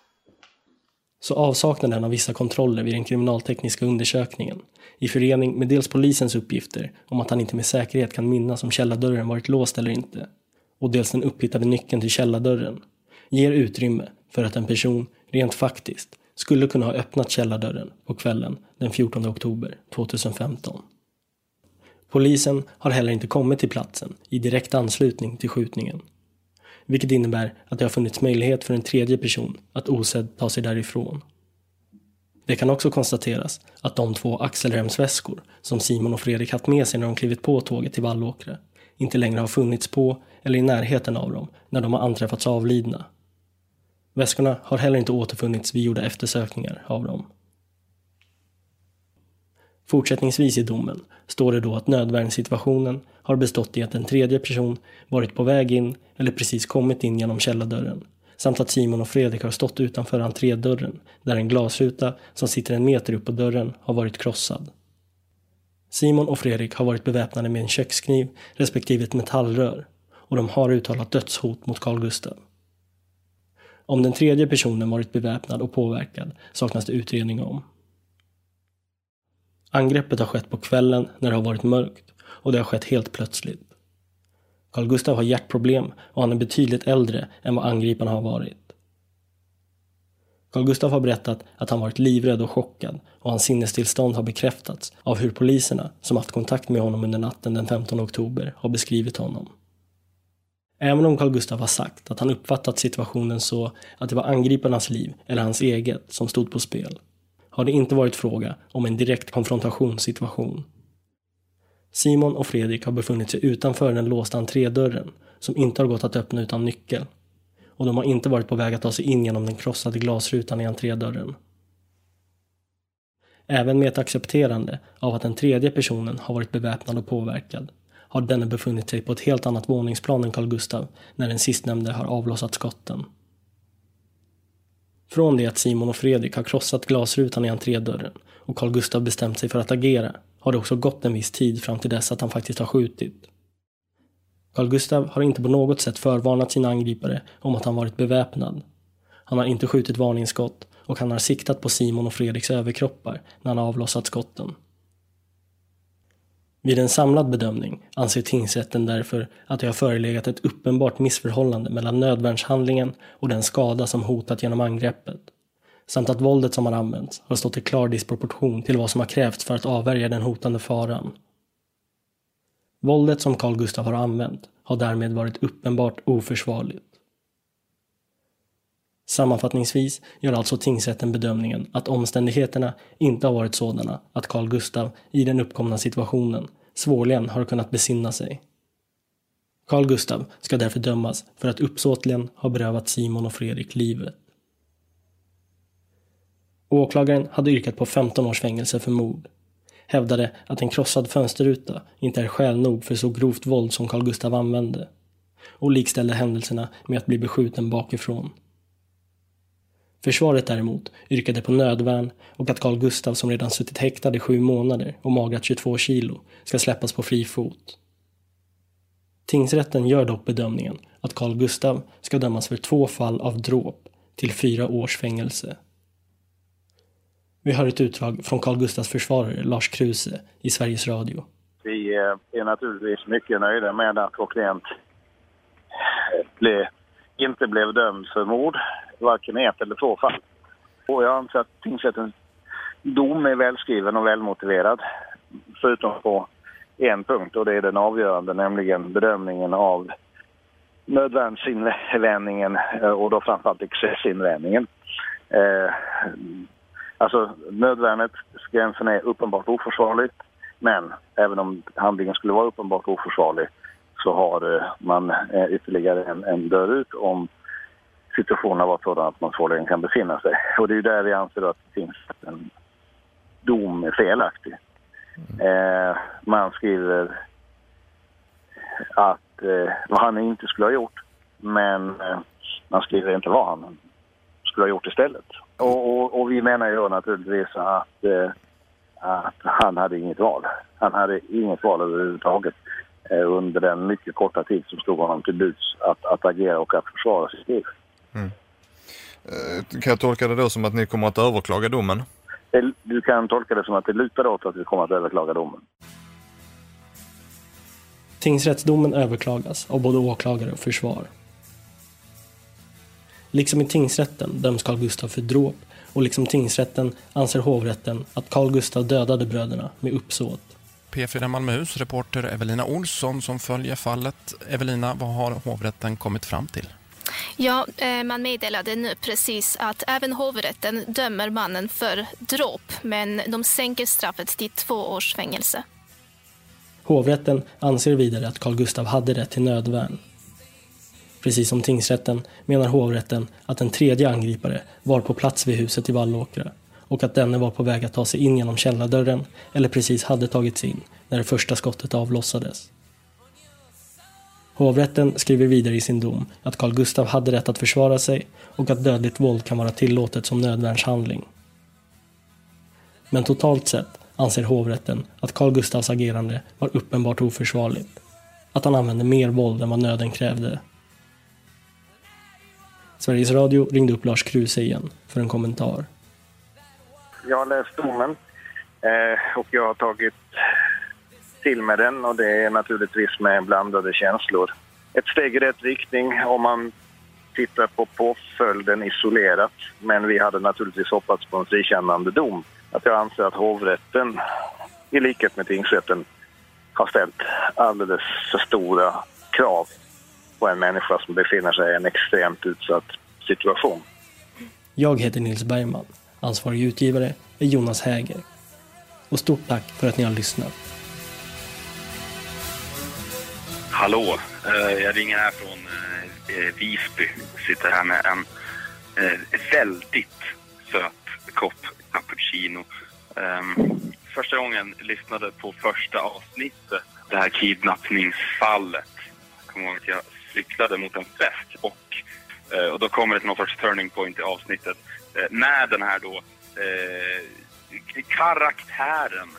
Så avsaknaden av vissa kontroller vid den kriminaltekniska undersökningen, i förening med dels polisens uppgifter om att han inte med säkerhet kan minnas om källardörren varit låst eller inte, och dels den upphittade nyckeln till källardörren, ger utrymme för att en person rent faktiskt skulle kunna ha öppnat källardörren på kvällen den 14 oktober 2015. Polisen har heller inte kommit till platsen i direkt anslutning till skjutningen. Vilket innebär att det har funnits möjlighet för en tredje person att osedd ta sig därifrån. Det kan också konstateras att de två axelremsväskor som Simon och Fredrik haft med sig när de klivit på tåget till Vallåkra inte längre har funnits på eller i närheten av dem när de har anträffats avlidna. Väskorna har heller inte återfunnits vid gjorda eftersökningar av dem. Fortsättningsvis i domen står det då att nödvärnssituationen har bestått i att en tredje person varit på väg in eller precis kommit in genom källardörren samt att Simon och Fredrik har stått utanför entrédörren där en glasruta som sitter en meter upp på dörren har varit krossad. Simon och Fredrik har varit beväpnade med en kökskniv respektive ett metallrör och de har uttalat dödshot mot Carl Gustav. Om den tredje personen varit beväpnad och påverkad saknas det utredning om. Angreppet har skett på kvällen när det har varit mörkt och det har skett helt plötsligt. Carl Gustav har hjärtproblem och han är betydligt äldre än vad angriparna har varit. Carl Gustav har berättat att han varit livrädd och chockad och hans sinnestillstånd har bekräftats av hur poliserna som haft kontakt med honom under natten den 15 oktober har beskrivit honom. Även om Carl Gustav har sagt att han uppfattat situationen så att det var angriparnas liv eller hans eget som stod på spel har det inte varit fråga om en direkt konfrontationssituation. Simon och Fredrik har befunnit sig utanför den låsta entrédörren som inte har gått att öppna utan nyckel och de har inte varit på väg att ta sig in genom den krossade glasrutan i entrédörren. Även med ett accepterande av att den tredje personen har varit beväpnad och påverkad har denne befunnit sig på ett helt annat våningsplan än Carl Gustav när den sistnämnde har avlossat skotten. Från det att Simon och Fredrik har krossat glasrutan i entrédörren och Carl Gustav bestämt sig för att agera har det också gått en viss tid fram till dess att han faktiskt har skjutit. Carl Gustav har inte på något sätt förvarnat sina angripare om att han varit beväpnad. Han har inte skjutit varningsskott och han har siktat på Simon och Fredriks överkroppar när han har avlossat skotten. Vid en samlad bedömning anser tingsrätten därför att det har förelegat ett uppenbart missförhållande mellan nödvärnshandlingen och den skada som hotat genom angreppet. Samt att våldet som har använts har stått i klar disproportion till vad som har krävts för att avvärja den hotande faran. Våldet som Carl Gustaf har använt har därmed varit uppenbart oförsvarligt. Sammanfattningsvis gör alltså tingsrätten bedömningen att omständigheterna inte har varit sådana att Carl Gustav i den uppkomna situationen svårligen har kunnat besinna sig. Carl Gustav ska därför dömas för att uppsåtligen ha berövat Simon och Fredrik livet. Åklagaren hade yrkat på 15 års fängelse för mord. Hävdade att en krossad fönsterruta inte är skäl nog för så grovt våld som Carl Gustav använde. Och likställde händelserna med att bli beskjuten bakifrån. Försvaret däremot yrkade på nödvärn och att Carl Gustav som redan suttit häktad i sju månader och magrat 22 kilo ska släppas på fri fot. Tingsrätten gör dock bedömningen att Carl Gustav ska dömas för två fall av dråp till fyra års fängelse. Vi hör ett utdrag från Carl Gustavs försvarare Lars Kruse i Sveriges Radio. Vi eh, är naturligtvis mycket nöjda med att vår klient eh, inte blev dömd för mord varken i ett eller två fall. Och jag anser att tingsrättens dom är välskriven och välmotiverad. Förutom på en punkt och det är den avgörande, nämligen bedömningen av nödvärnsinvändningen eh, och då framförallt excessinvändningen. Eh, alltså nödvärnet, gränsen är uppenbart oförsvarlig Men även om handlingen skulle vara uppenbart oförsvarlig så har eh, man eh, ytterligare en, en dörr ut om situationen har varit sådan att man svårligen kan befinna sig. Och det är där vi anser att det finns en dom är felaktig. Eh, man skriver att eh, vad han inte skulle ha gjort, men eh, man skriver inte vad han skulle ha gjort istället. Och, och, och vi menar ju naturligtvis att, eh, att han hade inget val. Han hade inget val överhuvudtaget eh, under den mycket korta tid som stod honom till buds att, att agera och att försvara sitt liv. Mm. Eh, kan jag tolka det då som att ni kommer att överklaga domen? Du kan tolka det som att det lutar åt att vi kommer att överklaga domen. Tingsrättsdomen överklagas av både åklagare och försvar. Liksom i tingsrätten döms Carl Gustav för dråp och liksom tingsrätten anser hovrätten att Carl Gustav dödade bröderna med uppsåt. P4 Malmöhus reporter Evelina Olsson som följer fallet. Evelina, vad har hovrätten kommit fram till? Ja, eh, man meddelade nu precis att även hovrätten dömer mannen för dråp men de sänker straffet till två års fängelse. Hovrätten anser vidare att Carl Gustav hade rätt till nödvärn. Precis som tingsrätten menar hovrätten att en tredje angripare var på plats vid huset i Vallåkra och att denne var på väg att ta sig in genom källardörren eller precis hade tagit sig in när det första skottet avlossades. Hovrätten skriver vidare i sin dom att Carl Gustav hade rätt att försvara sig och att dödligt våld kan vara tillåtet som nödvärnshandling. Men totalt sett anser hovrätten att Carl Gustavs agerande var uppenbart oförsvarligt. Att han använde mer våld än vad nöden krävde. Sveriges Radio ringde upp Lars Kruse igen för en kommentar. Jag har läst domen eh, och jag har tagit till med den och det är naturligtvis med blandade känslor. Ett steg i rätt riktning om man tittar på påföljden isolerat. Men vi hade naturligtvis hoppats på en frikännande dom. Att jag anser att hovrätten, i likhet med tingsrätten, har ställt alldeles för stora krav på en människa som befinner sig i en extremt utsatt situation. Jag heter Nils Bergman. Ansvarig utgivare är Jonas Häger. Och stort tack för att ni har lyssnat. Hallå, eh, jag ringer här från eh, eh, Visby. Sitter här med en väldigt söt kopp cappuccino. Ehm, första gången lyssnade på första avsnittet, det här kidnappningsfallet. Jag kommer ihåg att jag cyklade mot en fest och, och då kommer det till någon sorts turning point i avsnittet. När den här då eh, karaktären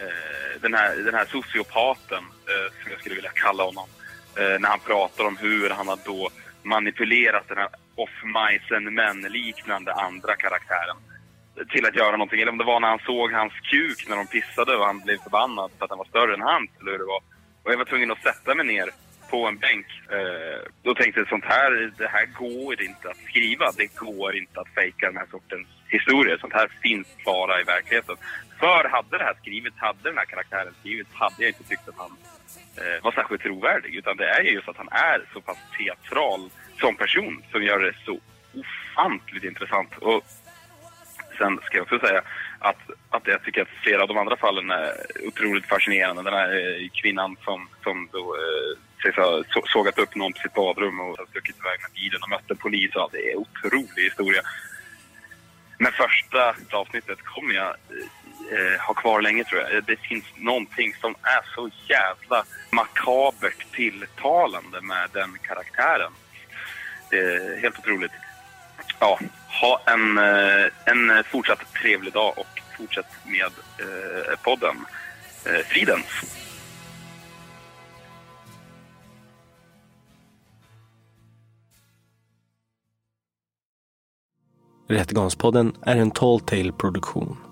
Eh, den, här, den här sociopaten, eh, som jag skulle vilja kalla honom, eh, när han pratar om hur han har då manipulerat den här off-majsen men-liknande andra karaktären till att göra någonting. Eller om det var när han såg hans kuk när de pissade och han blev förbannad för att den var större än hans, eller hur det var. Och jag var tvungen att sätta mig ner på en bänk. Eh, då tänkte jag sånt här, det här går inte att skriva. Det går inte att fejka den här sortens historier. Sånt här finns bara i verkligheten. För hade det här skrivits, hade den här karaktären skrivits, hade jag inte tyckt att han eh, var särskilt trovärdig. Utan det är ju just att han är så pass teatral som person som gör det så ofantligt intressant. Och sen ska jag också säga att, att jag tycker att flera av de andra fallen är otroligt fascinerande. Den här eh, kvinnan som, som då, eh, sägs ha så, sågat upp någon på sitt badrum och stuckit iväg med bilen och mötte polis och allt. Det är en otrolig historia. Men första avsnittet kommer jag eh, eh, ha kvar länge tror jag. Eh, det finns någonting som är så jävla makabert tilltalande med den karaktären. Det är helt otroligt. Ja, ha en, eh, en fortsatt trevlig dag och fortsätt med eh, podden eh, Fridens. Rättegångspodden är en Tall Tale-produktion.